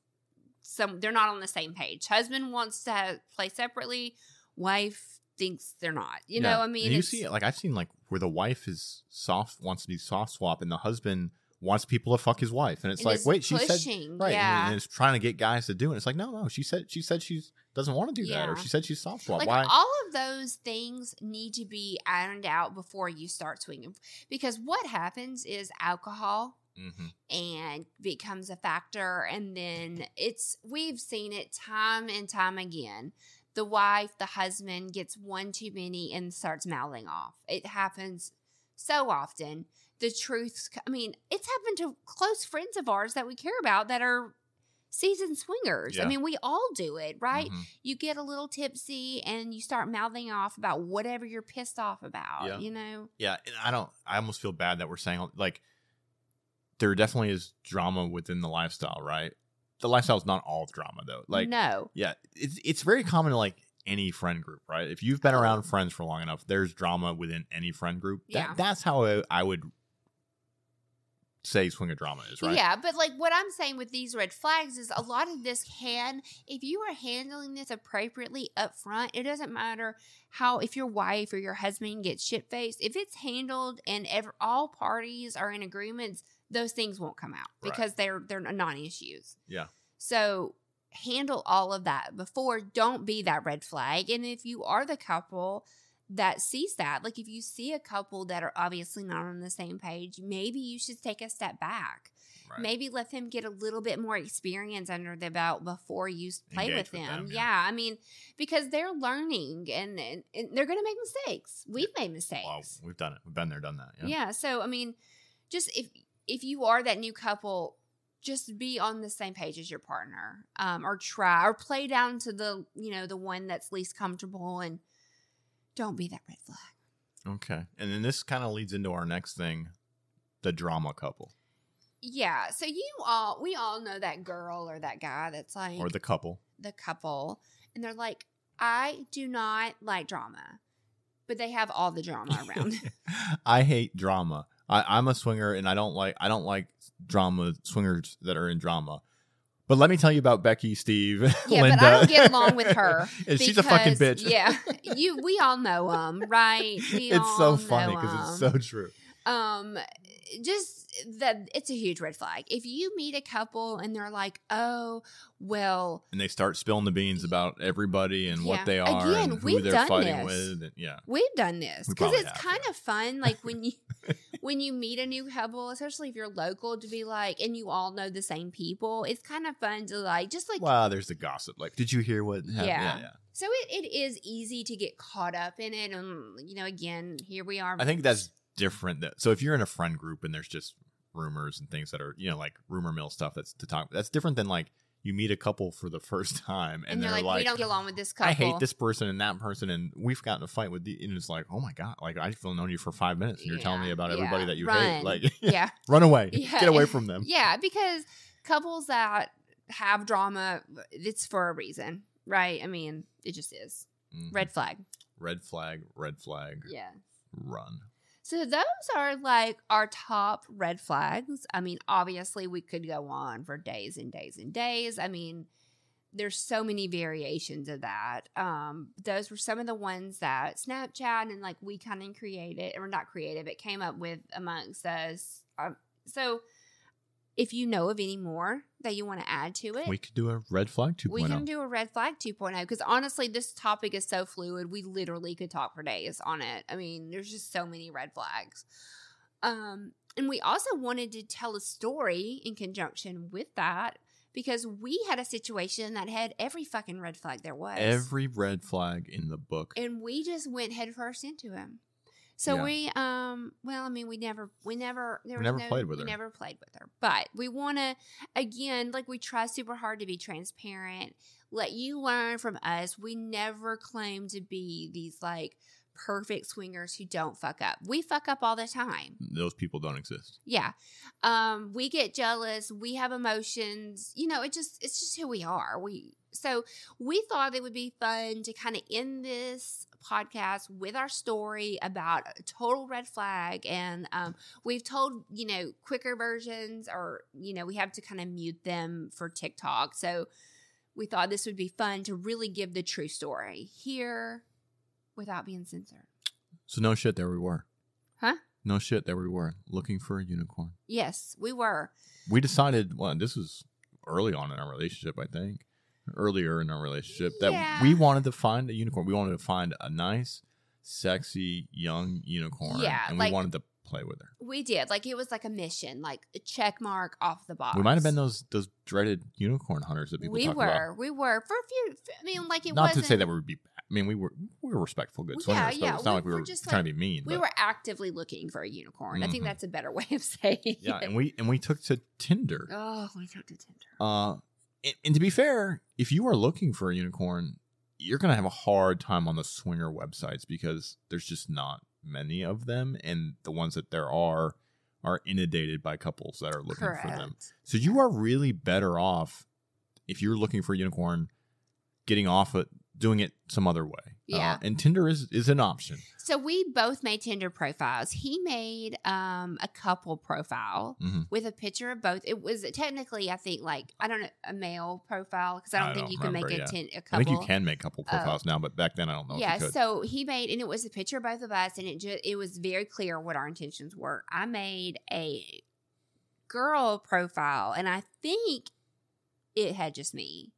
some they're not on the same page. Husband wants to have, play separately, wife thinks they're not. You know, Yeah. I mean you see it like I've seen like where the wife is soft wants to do soft swap, and the husband wants people to fuck his wife, and it's and like, it's wait, she said pushing, right, and- yeah. and, it's trying to get guys to do it. It's like, no, no, she said she said she doesn't want to do that, or she said she's soft like Why? all of those things need to be ironed out before you start swinging because what happens is alcohol Mhm. and becomes a factor and then it's we've seen it time and time again the wife the husband gets one too many and starts mouthing off it happens so often the truths i mean it's happened to close friends of ours that we care about that are seasoned swingers i mean we all do it right Mhm. you get a little tipsy and you start mouthing off about whatever you're pissed off about Yeah. you know Yeah, and I don't. I almost feel bad that we're saying like there definitely is drama within the lifestyle, right? The lifestyle is not all drama though. Like, no yeah, it's it's very common to like any friend group, right? If you've been around friends for long enough, there's drama within any friend group. That, Yeah. that's how I, I would say swinger drama is, right? Yeah, but like what I'm saying with these red flags is a lot of this can, if you are handling this appropriately up front, it doesn't matter how if your wife or your husband gets shit faced, if it's handled and ever all parties are in agreements, those things won't come out Right. because they're they're non issues. Yeah. So handle all of that before. Don't be that red flag. And if you are the couple that sees that, like if you see a couple that are obviously not on the same page, maybe you should take a step back. Right. Maybe let them get a little bit more experience under their belt before you play Engage with with them. them, yeah. yeah. I mean, because they're learning and, and, and they're going to make mistakes. We've made mistakes. Well, we've done it. We've been there, done that. Yeah. Yeah. So I mean, just if if you are that new couple, just be on the same page as your partner, um, or try or play down to the you know the one that's least comfortable, and don't be that red flag. Okay. And then this kind of leads into our next thing, the drama couple Yeah. So you all we all know that girl or that guy that's like or the couple. the couple, and they're like, I do not like drama, but they have all the drama *laughs* around. I hate drama. I, I'm a swinger, and I don't like I don't like drama swingers that are in drama. But let me tell you about Becky, Steve, *laughs* Yeah, Linda. but I don't get along with her. *laughs* and she's a fucking bitch. Yeah, *laughs* you. We all know them, right? We it's so funny because it's so true. um just that it's a huge red flag if you meet a couple and they're like oh well And they start spilling the beans about everybody and Yeah. what they are Again, and who we've they're done fighting this. with. And, yeah, we've done this because it's have, kind yeah. of fun like when you *laughs* when you meet a new couple especially if you're local to be like and you all know the same people it's kind of fun to like just like wow, there's the gossip. Like, did you hear what happened? Yeah. Yeah, yeah. so it, it is easy to get caught up in it and you know again here we are I think that's different. That so if you're in a friend group and there's just rumors and things that are you know like rumor mill stuff that's to talk. That's different than like you meet a couple for the *laughs* first time and, and, they're they're like, like, we don't get along with this couple I hate this person and that person, and we've gotten a fight with the, and it's like, oh my god, like I've known you for five minutes, and you're telling me Yeah, about everybody yeah. that you Run. hate. Like, *laughs* yeah *laughs* run away, Yeah. get away from them. Yeah, because couples that have drama, it's for a reason, right? I mean, it just is. Mhm. Red flag. red flag, red flag, Yeah. run. So those are like our top red flags. I mean, obviously we could go on for days and days and days. I mean, there's so many variations of that. Um, those were some of the ones that Snapchat and like we kind of created, or not created, but came up with amongst us. Um, so if you know of any more that you want to add to it, We could do a red flag oh. 2.0. we can do a red flag 2.0 because honestly, this topic is so fluid. We literally could talk for days on it. I mean, there's just so many red flags. Um, and we also wanted to tell a story in conjunction with that because we had a situation that had every fucking red flag there was. Every red flag in the book. and we just went headfirst into him. So Yeah. we, um, well, I mean, we never, we never, there We never no- played with we her. never played with her, but we want to, again, like we try super hard to be transparent, let you learn from us. We never claim to be these like perfect swingers who don't fuck up. We fuck up all the time. Those people don't exist. Yeah. Um, we get jealous, we have emotions. You know, it just it's just who we are. We so we thought it would be fun to kind of end this podcast with our story about a total red flag and um, we've told you know quicker versions or you know we have to kind of mute them for tiktok so we thought this would be fun to really give the true story here without being censored So no shit, there we were. Huh? No shit, there we were looking for a unicorn. yes we were We decided. Well, this was early on in our relationship, I think. Earlier in our relationship, that Yeah. we wanted to find a unicorn. We wanted to find a nice, sexy young unicorn. Yeah, and we like- wanted to play with her. we did like it was like a mission like a check mark off the box We might have been those those dreaded unicorn hunters that people we talk were about. we were for a few i mean like it Not to say that we would be. bad. I mean, we were we were respectful, good Well, swingers. yeah, yeah, it's not we like we were were just, trying like- to be mean. we but- were actively looking for a unicorn i think Mhm. that's a better way of saying yeah, it. and we and we took to Tinder. oh we took to tinder Uh, and, and to be fair, if you are looking for a unicorn, you're gonna have a hard time on the swinger websites because there's just not many of them, and the ones that there are are inundated by couples that are looking for them. So you are really better off if you're looking for a unicorn, getting off it, doing it some other way. Yeah. uh, and Tinder is is an option. so we both made tinder profiles he made um a couple profile Mhm. with a picture of both it was technically i think like i don't know a male profile because i don't I think don't you can make remember, a, yeah. a I couple think you can make couple profiles now, but back then I don't know. yeah if you could. so he made and it was a picture of both of us and it just it was very clear what our intentions were i made a girl profile and i think it had just me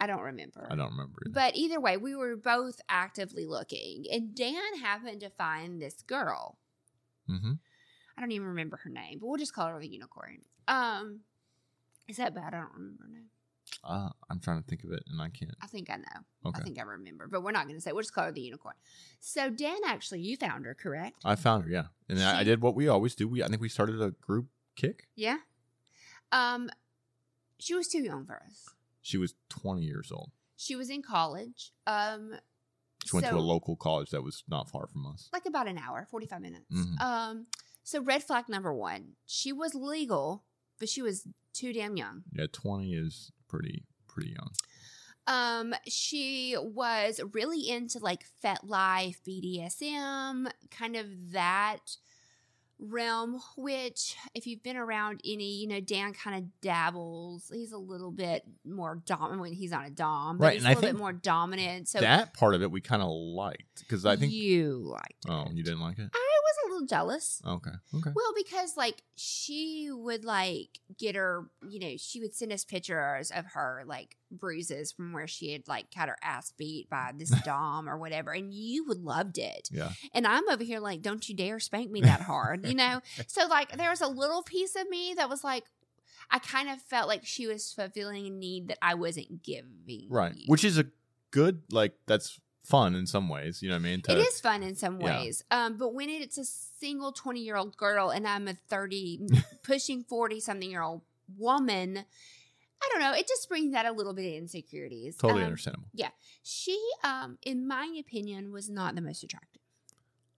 i don't remember I don't remember. Either. but either way we were both actively looking and dan happened to find this girl hmm i don't even remember her name but we'll just call her the unicorn um is that bad i don't remember her name uh, I'm trying to think of it, and I can't. i think i know Okay. i think i remember but we're not going to say we'll just call her the unicorn so dan actually you found her correct I found her, yeah, and I, I did what we always do. We I think we started a group Kik. Yeah. Um, she was too young for us. She was 20 years old. She was in college. Um, She went to a local college that was not far from us. like about an hour, forty five minutes. Mhm. Um, so red flag number one, she was legal, but she was too damn young. Yeah, 20 is pretty pretty young. Um, she was really into like FetLife, BDSM, kind of that realm. Which, if you've been around any, you know, Dan kind of dabbles. He's a little bit more dominant. When he's not a dom, but Right, he's and a I little bit more dominant. So that part of it we kind of liked because I think. you liked. oh, it. you didn't like it? I was a little jealous. Okay. Okay. Well, because like she would like get her, you know, she would send us pictures of her like bruises from where she had like had her ass beat by this *laughs* dom or whatever, and you would loved it. Yeah. And I'm over here like, don't you dare spank me that hard, you know? *laughs* So like there was a little piece of me that was like, I kind of felt like she was fulfilling a need that I wasn't giving. Right. you. Which is a good like that's fun in some ways. You know what I mean? To- it is fun in some Yeah. ways. Um, but when it's a single 20 year old girl and I'm a 30, *laughs* pushing 40 something year old woman, I don't know. It just brings out a little bit of insecurities. Totally Um, understandable. Yeah. She, um, in my opinion, was not the most attractive.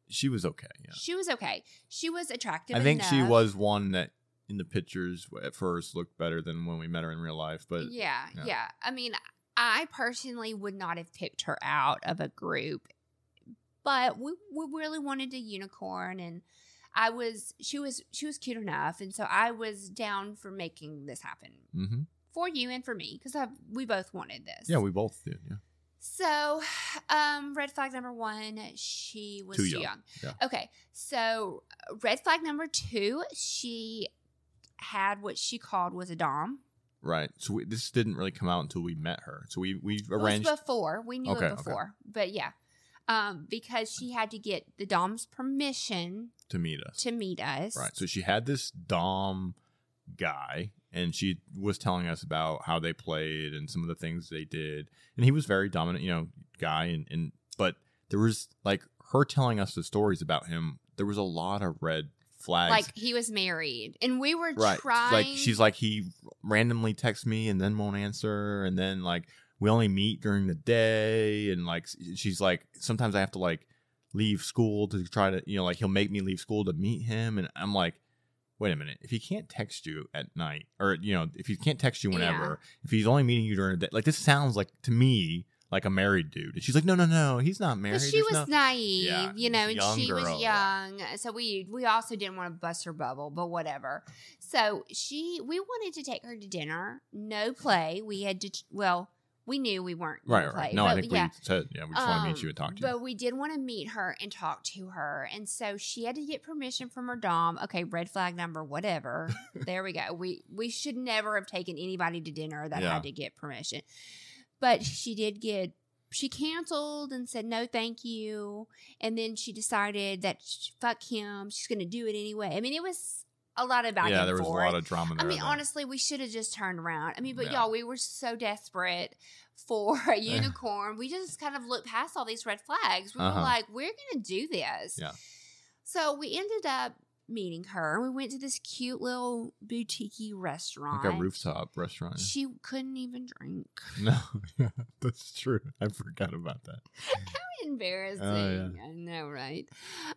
She was okay. Yeah. She was okay. She was attractive. I think she was one that in the pictures at first looked better than when we met her in real life. But yeah, yeah. yeah, I mean, I personally would not have picked her out of a group, but we, we really wanted a unicorn, and I was she was she was cute enough, and so I was down for making this happen hmm for you and for me because we both wanted this. yeah, we both did. Yeah. So, um, red flag number one, she was Too too, young. young. Yeah. Okay, so red flag number two, she had what she called was a dom. Right. So we, this didn't really come out until we met her. So we we arranged. before we knew Okay, it okay. before, but yeah, um, because she had to get the dom's permission to meet us. to meet us. Right. So she had this Dom guy, and she was telling us about how they played and some of the things they did. And he was very dominant, you know, guy. And, and but there was like her telling us the stories about him. There was a lot of red flags. like he was married, and we were right. trying. Like she's like he randomly texts me and then won't answer, and then like we only meet during the day, and like she's like sometimes I have to like leave school to try to, you know, like he'll make me leave school to meet him. And I'm like, wait a minute. If he can't text you at night, or, you know, if he can't text you whenever, if he's only meeting you during the day, like this sounds like to me like a married dude. And she's like, no, no, no, he's not married. But she There's was no-" naive, Yeah, you know, and young she was girl, yeah. young. So we we also didn't want to bust her bubble, but whatever. So she we wanted to take her to dinner. No play. We had to well, we knew we weren't Right, gonna right. play. No, but I think yeah. we said, yeah, we just want to meet Um, you and talk to you. But we did want to meet her and talk to her. And so she had to get permission from her dom. Okay, red flag number, whatever. *laughs* there we go. We we should never have taken anybody to dinner that Yeah. had to get permission. But she did get she canceled and said no thank you. And then she decided that fuck him. She's going to do it anyway. I mean, it was a lot of back yeah, and there was a lot of drama I mean, honestly, we should have just turned around. I mean, but Yeah. y'all, we were so desperate for a *laughs* unicorn. we just kind of looked past all these red flags. We Uh-huh. were like, we're going to do this. Yeah. So we ended up meeting her. We went to this cute little boutique restaurant. like a rooftop restaurant. She couldn't even drink. *laughs* No, that's true. I forgot about that. How embarrassing. Oh, I know, right?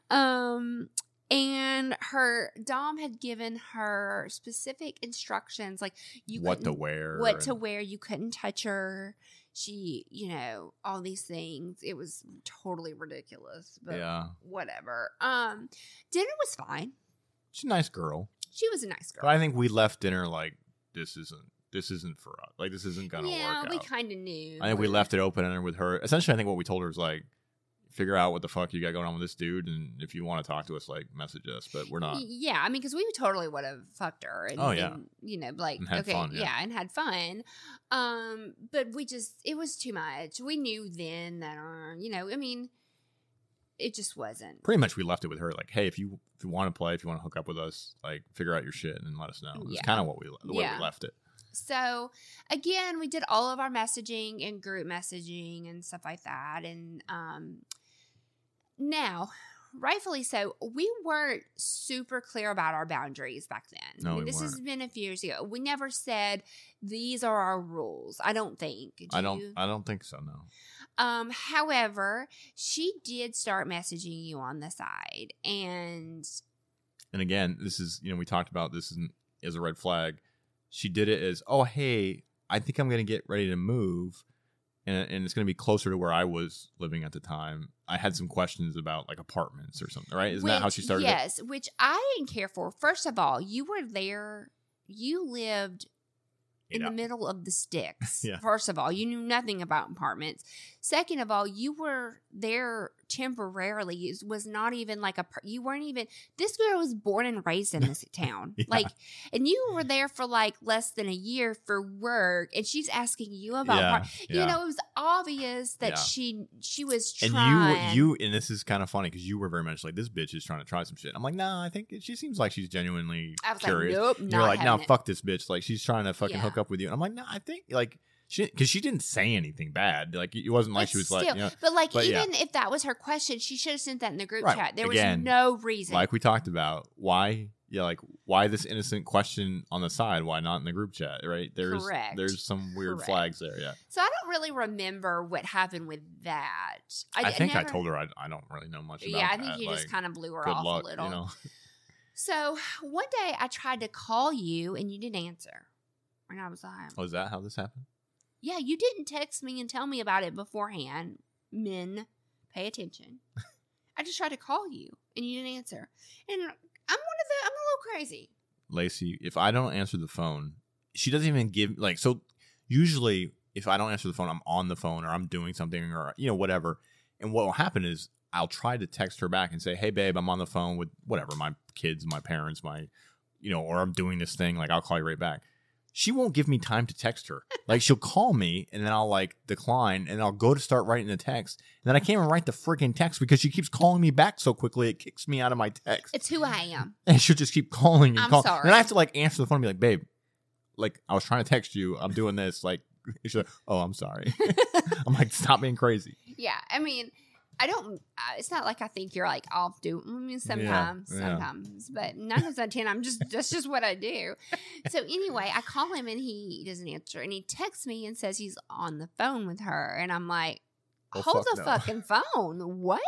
Um, and her dom had given her specific instructions, like you what to wear? what to wear. You couldn't touch her. She, you know, all these things. It was totally ridiculous, but Yeah, whatever. Um, dinner was fine. She's a nice girl, She was a nice girl. but I think we left dinner like this isn't this isn't for us. Like this isn't gonna yeah, work we kind of knew. I think we left it open ended with her. Essentially, I think what we told her is like, figure out what the fuck you got going on with this dude, and if you want to talk to us, like message us. But we're not. Yeah, I mean, because we totally would have fucked her. And, Oh, yeah. and, you know, like okay, fun, yeah. and had fun. Um, but we just it was too much. We knew then that, uh, you know, I mean, it just wasn't. Pretty much, we left it with her. Like, hey, if you if you want to play, if you want to hook up with us, like figure out your shit and let us know. It's Yeah. kind of what we the way Yeah. we left it. So again, we did all of our messaging and group messaging and stuff like that. And um, now, rightfully so, we weren't super clear about our boundaries back then. No, I mean, this has weren't. been a few years ago. We never said these are our rules. I don't think. Do I don't. you? I don't think so. No. Um, however, she did start messaging you on the side, and And again, this is you know we talked about this isn't as a red flag. She did it as oh hey I think I'm gonna get ready to move, and and it's gonna be closer to where I was living at the time. I had some questions about like apartments or something, right? Isn't that how she started? it? Yes, which I didn't care for. First of all, you were there. You lived in the middle of the sticks. *laughs* Yeah. First of all, you knew nothing about apartments. Second of all, you were there temporarily. Was not even like a. You weren't even. This girl was born and raised in this *laughs* town. Yeah. Like, and you were there for like less than a year for work, and she's asking you about. Yeah, yeah. You know, it was obvious that she she was And trying. you, you, and this is kind of funny because you were very much like this bitch is trying to try some shit. I'm like, no, I think she seems like she's genuinely I was curious. like, nope, You're like, no, it. fuck this bitch. Like she's trying to fucking hook up with you. And I'm like, no, I think like she because she didn't say anything bad. Like it wasn't like But she was still, like, you know, but like but yeah. even if that was her question, she should have sent that in the group Right. chat. There Again, was no reason. like we talked about why yeah like why this innocent question on the side why not in the group chat right there's Correct. there's some weird Correct. flags there yeah so I don't really remember what happened with that. i, think i told her I, I don't really know much about Yeah, I think that. you like, just kind of blew her off luck a little. you know *laughs* So one day I tried to call you and you didn't answer, and I was like, oh is that how this happened "Yeah, you didn't text me and tell me about it beforehand." Men, pay attention. *laughs* I just tried to call you and you didn't answer, and I'm one of the I'm a little crazy. lacey if i don't answer the phone she doesn't even give like so usually if i don't answer the phone i'm on the phone or i'm doing something or you know whatever and what will happen is i'll try to text her back and say hey babe i'm on the phone with whatever my kids my parents my you know or i'm doing this thing like i'll call you right back she won't give me time to text her like she'll call me and then i'll like decline and i'll go to start writing the text and then i can't even write the freaking text because she keeps calling me back so quickly it kicks me out of my text It's who I am. *laughs* and she'll just keep calling and I'm calling. sorry. And I have to like answer the phone and be like, babe, like I was trying to text you. I'm doing this. Like, *laughs* she's like, oh, I'm sorry. *laughs* I'm like, stop being crazy. Yeah, I mean, I don't. Uh, it's not like I think you're like off do. I mean, sometimes, yeah. sometimes, but nine times out of ten, I'm just that's just what I do. So anyway, I call him and he doesn't answer, and he texts me and says he's on the phone with her, and I'm like, Oh, Hold fuck the no. fucking phone. What?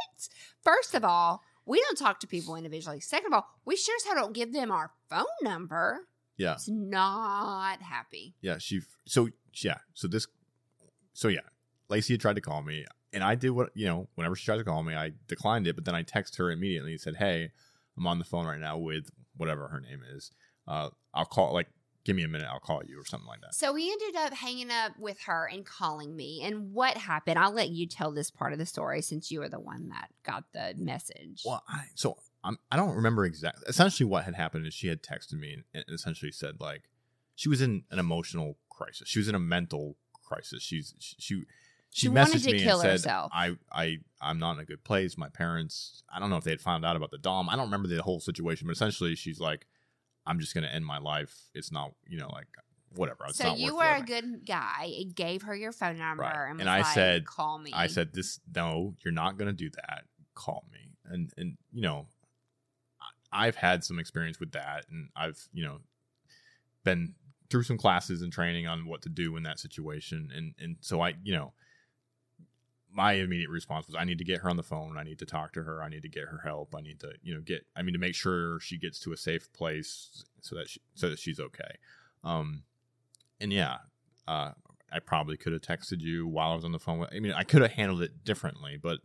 First of all, we don't talk to people individually. Second of all, we sure as hell don't give them our phone number. Yeah, It's not happy. yeah. She so yeah. So this, so yeah. Lacey had tried to call me, and I did what you know. Whenever she tried to call me, I declined it. But then I texted her immediately and said, "Hey, I'm on the phone right now with whatever her name is. Uh, I'll call. Like, give me a minute. I'll call you or something like that." So we ended up hanging up with her and calling me. And what happened? I'll let you tell this part of the story since you were the one that got the message. Well, I so I'm I don't remember exactly. Essentially, what had happened is she had texted me and, and essentially said like she was in an emotional crisis. She was in a mental crisis. She's she she, She wanted messaged to me kill and said, herself. I I I'm not in a good place. My parents. I don't know if they had found out about the dom. I don't remember the whole situation, but essentially, she's like, I'm just gonna end my life. It's not you know like whatever. It's So you were a good guy It gave her your phone number Right. and, And I like, said- "Call me." I said, "This no, you're not going to do that. Call me." And and you know, I've had some experience with that, and I've you know been through some classes and training on what to do in that situation, and and so I you know. My immediate response was, I need to get her on the phone. I need to talk to her. I need to get her help. I need to, you know, get. I mean, to make sure she gets to a safe place so that she, so that she's okay. Um, and yeah, uh, I probably could have texted you while I was on the phone. With, I mean, I could have handled it differently, but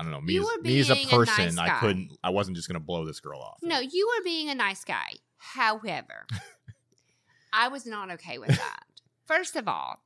I don't know. Me, as, me as a being a nice person, I couldn't. I wasn't just going to blow this girl off. No, you were being a nice guy. However, *laughs* I was not okay with that. First of all,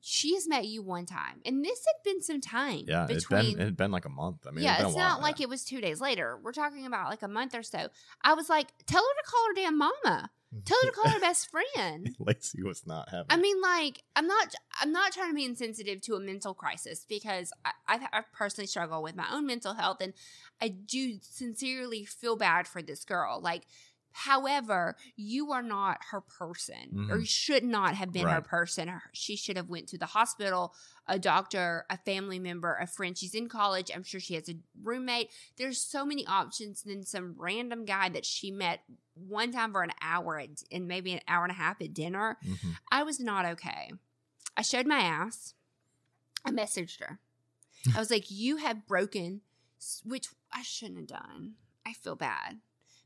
she has met you one time, and this had been some time Yeah, it's between. been it had been like a month. I mean, yeah, it's, it's a while, not like yeah. it was two days later. We're talking about like a month or so. I was like, tell her to call her damn mama. Tell her to call her *laughs* best friend. *laughs* Lacey was not having. I mean, like, I'm not, I'm not trying to be insensitive to a mental crisis because I, I've, I've personally struggled with my own mental health, and I do sincerely feel bad for this girl. Like, however, you are not her person, or Mhm. you should not have been her person. She should have went to the hospital, a doctor, a family member, a friend. She's in college. I'm sure she has a roommate. There's so many options than some random guy that she met one time for an hour at, and maybe an hour and a half at dinner. Mhm. I was not okay. I showed my ass. I messaged her. *laughs* I was like, You have broken, which I shouldn't have done. I feel bad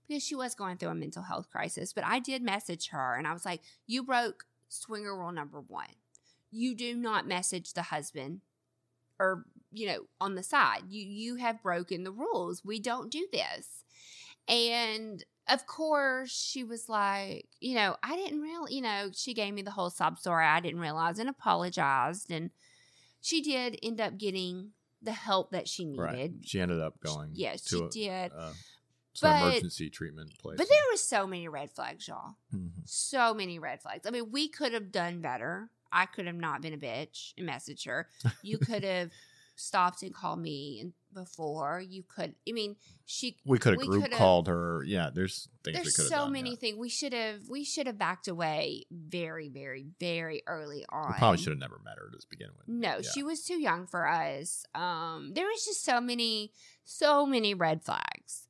because she was going through a mental health crisis. But I did message her and I was like, You broke swinger rule number one. You do not message the husband or, you know, on the side. You you have broken the rules. We don't do this. And of course, she was like, you know, I didn't really, you know, she gave me the whole sob story. I didn't realize and apologized. And she did end up getting the help that she needed. right. She ended up going. Yes, she a, did. Uh, some But- emergency treatment place. But there were so many red flags, y'all. Mhm. So many red flags. I mean, we could have done better. I could have not been a bitch and messaged her. You could *laughs* have stopped and called me and before. You could. I mean, she. we could have group called her. Yeah, there's things we There's could have so done. many yeah. things we should have. We should have backed away very, very, very early on. We probably should have never met her to begin with. No, Yeah. she was too young for us. Um, there was just so many, so many red flags.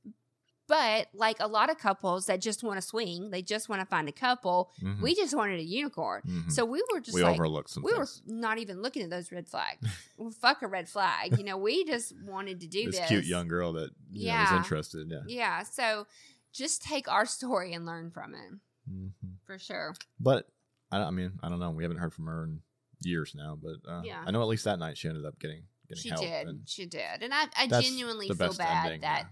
But like a lot of couples that just want to swing, they just want to find a couple. Mhm. We just wanted a unicorn, Mhm. so we were just we like overlooked some we were not even looking at those red flags. *laughs* well, fuck a red flag, you know. We just wanted to do this this. cute young girl that you know, was interested. Yeah. Yeah, so just take our story and learn from it Mhm. for sure. But I, I mean, I don't know. We haven't heard from her in years now, but uh, Yeah. I know at least that night she ended up getting getting She help. did, she did, and I, I genuinely feel bad ending, that.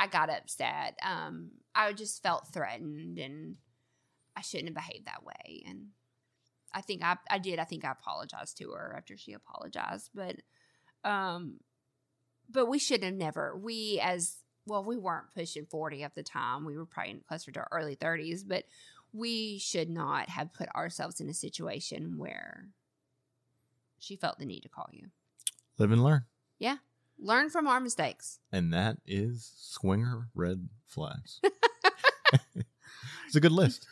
Yeah. I got upset. Um, I just felt threatened, and I shouldn't have behaved that way. And I think I, I did. I think I apologized to her after she apologized, but, um, but we should have never. We as well, we weren't pushing forty at the time. We were probably in closer to our early thirties, but we should not have put ourselves in a situation where she felt the need to call you. live and learn. Learn from our mistakes. And that is swinger red flags. *laughs* it's a good list.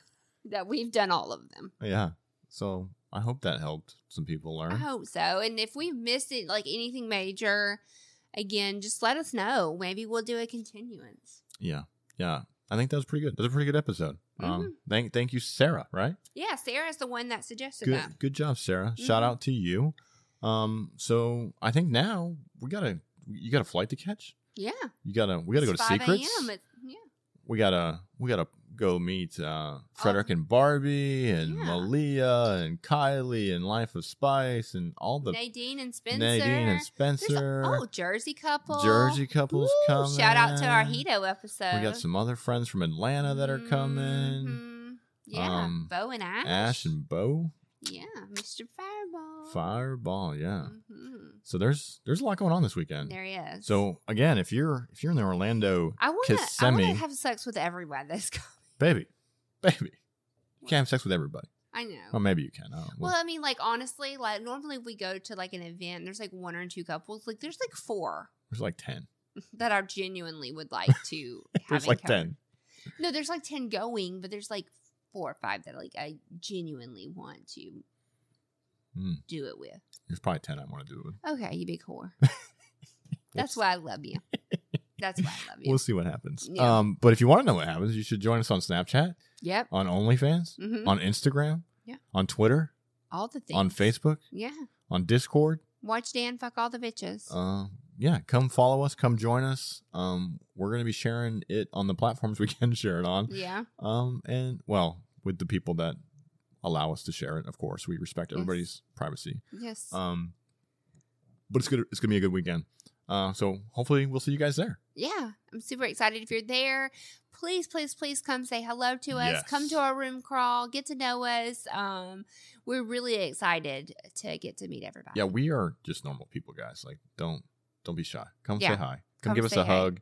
That we've done all of them. Yeah. So I hope that helped some people learn. I hope so. And if we've missed it, like anything major, again, just let us know. Maybe we'll do a continuance. Yeah. Yeah. I think that was pretty good. That was a pretty good episode. Mm-hmm. Um, thank thank you, Sarah. Right? Yeah, Sarah is the one that suggested Good that. good job, Sarah. Shout Mhm. out to you. Um, so I think now we gotta you got a flight to catch. Yeah. You gotta we gotta go It's to 5 secrets. It's- yeah. We gotta we gotta go meet uh Frederick and Barbie and Yeah. Malia and Kylie and Life of Spice and all the Nadine and Spencer. Nadine and There's a- Spencer. oh, Jersey couple. Jersey couples Woo, coming. Shout out to our Hedo episode. We got some other friends from Atlanta that are coming. Mhm. Yeah, Um, Bo and Ash. Ash and Bo. yeah, Mr. Fireball. Fireball, yeah. Mhm. So there's there's a lot going on this weekend. There he is. So again, if you're if you're in the Orlando I want to. Have sex with everyone. That's *laughs* coming. baby, baby, you can't have sex with everybody. I know. Well, maybe you can. I don't know. Well, I mean, like honestly, like normally we go to like an event. There's like one or two couples. Like there's like four there's like ten. *laughs* that I genuinely would like to *laughs* have. There's like ten. No, there's like ten going, but there's like four or five that like I genuinely want to Mm. do it with. There's probably ten I want to do it with. Okay, you big whore. *laughs* That's why I love you. That's why I love you. We'll see what happens. Yeah. Um, but if you want to know what happens, you should join us on Snapchat, yep. on OnlyFans, Mhm. on Instagram, Yeah. on Twitter, All the things. on Facebook, Yeah. on Discord. Watch Dan fuck all the bitches. Uh, yeah, come follow us, come join us. Um, we're gonna be sharing it on the platforms we *laughs* can share it on. yeah. Um, and well, with the people that allow us to share it, of course, we respect Yes. everybody's privacy. Yes. Um, but it's good. It's gonna be a good weekend. Uh, so hopefully we'll see you guys there. yeah. I'm super excited. If you're there, please, please, please come say hello to us. Come to our room crawl. Get to know us. Um, we're really excited to get to meet everybody. Yeah, we are just normal people, guys. Like, don't don't be shy. Come Yeah. say hi. Come, Come give us a hi. hug.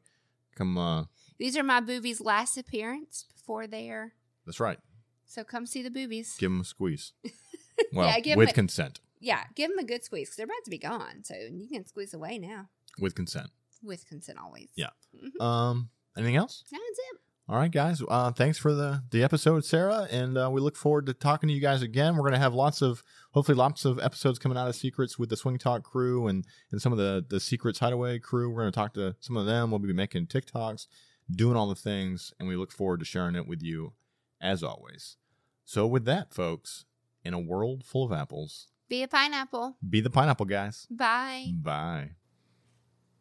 Come. uh These are my boobies' last appearance before they're. That's right. So come see the boobies. Give them a squeeze. *laughs* Well, Yeah, give 'em a- consent. yeah, give them a good squeeze 'cause they're about to be gone. So you can squeeze away now With consent. with consent always. Yeah. Mhm. Um. Anything else? That's it. All right, guys. Uh, thanks for the the episode, Sarah, and uh, we look forward to talking to you guys again. We're gonna have lots of, hopefully, lots of episodes coming out of Secrets with the Swing Talk crew and and some of the the Secrets Hideaway crew. We're gonna talk to some of them. We'll be making TikToks, doing all the things, and we look forward to sharing it with you, as always. So, with that, folks, in a world full of apples, Be a pineapple. be the pineapple guys. Bye. Bye.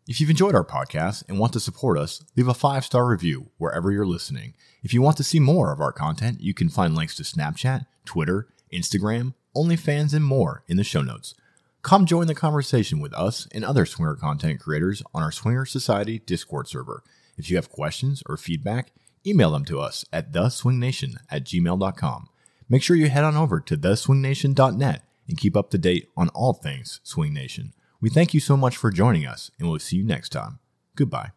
If you've enjoyed our podcast and want to support us, leave a five star review wherever you're listening. If you want to see more of our content, you can find links to Snapchat, Twitter, Instagram, OnlyFans, and more in the show notes. Come join the conversation with us and other swinger content creators on our Swinger Society Discord server. If you have questions or feedback, email them to us at theswingnation at gmail.com. Make sure you head on over to theswingnation.net and keep up to date on all things Swing Nation. We thank you so much for joining us, and we'll see you next time. Goodbye.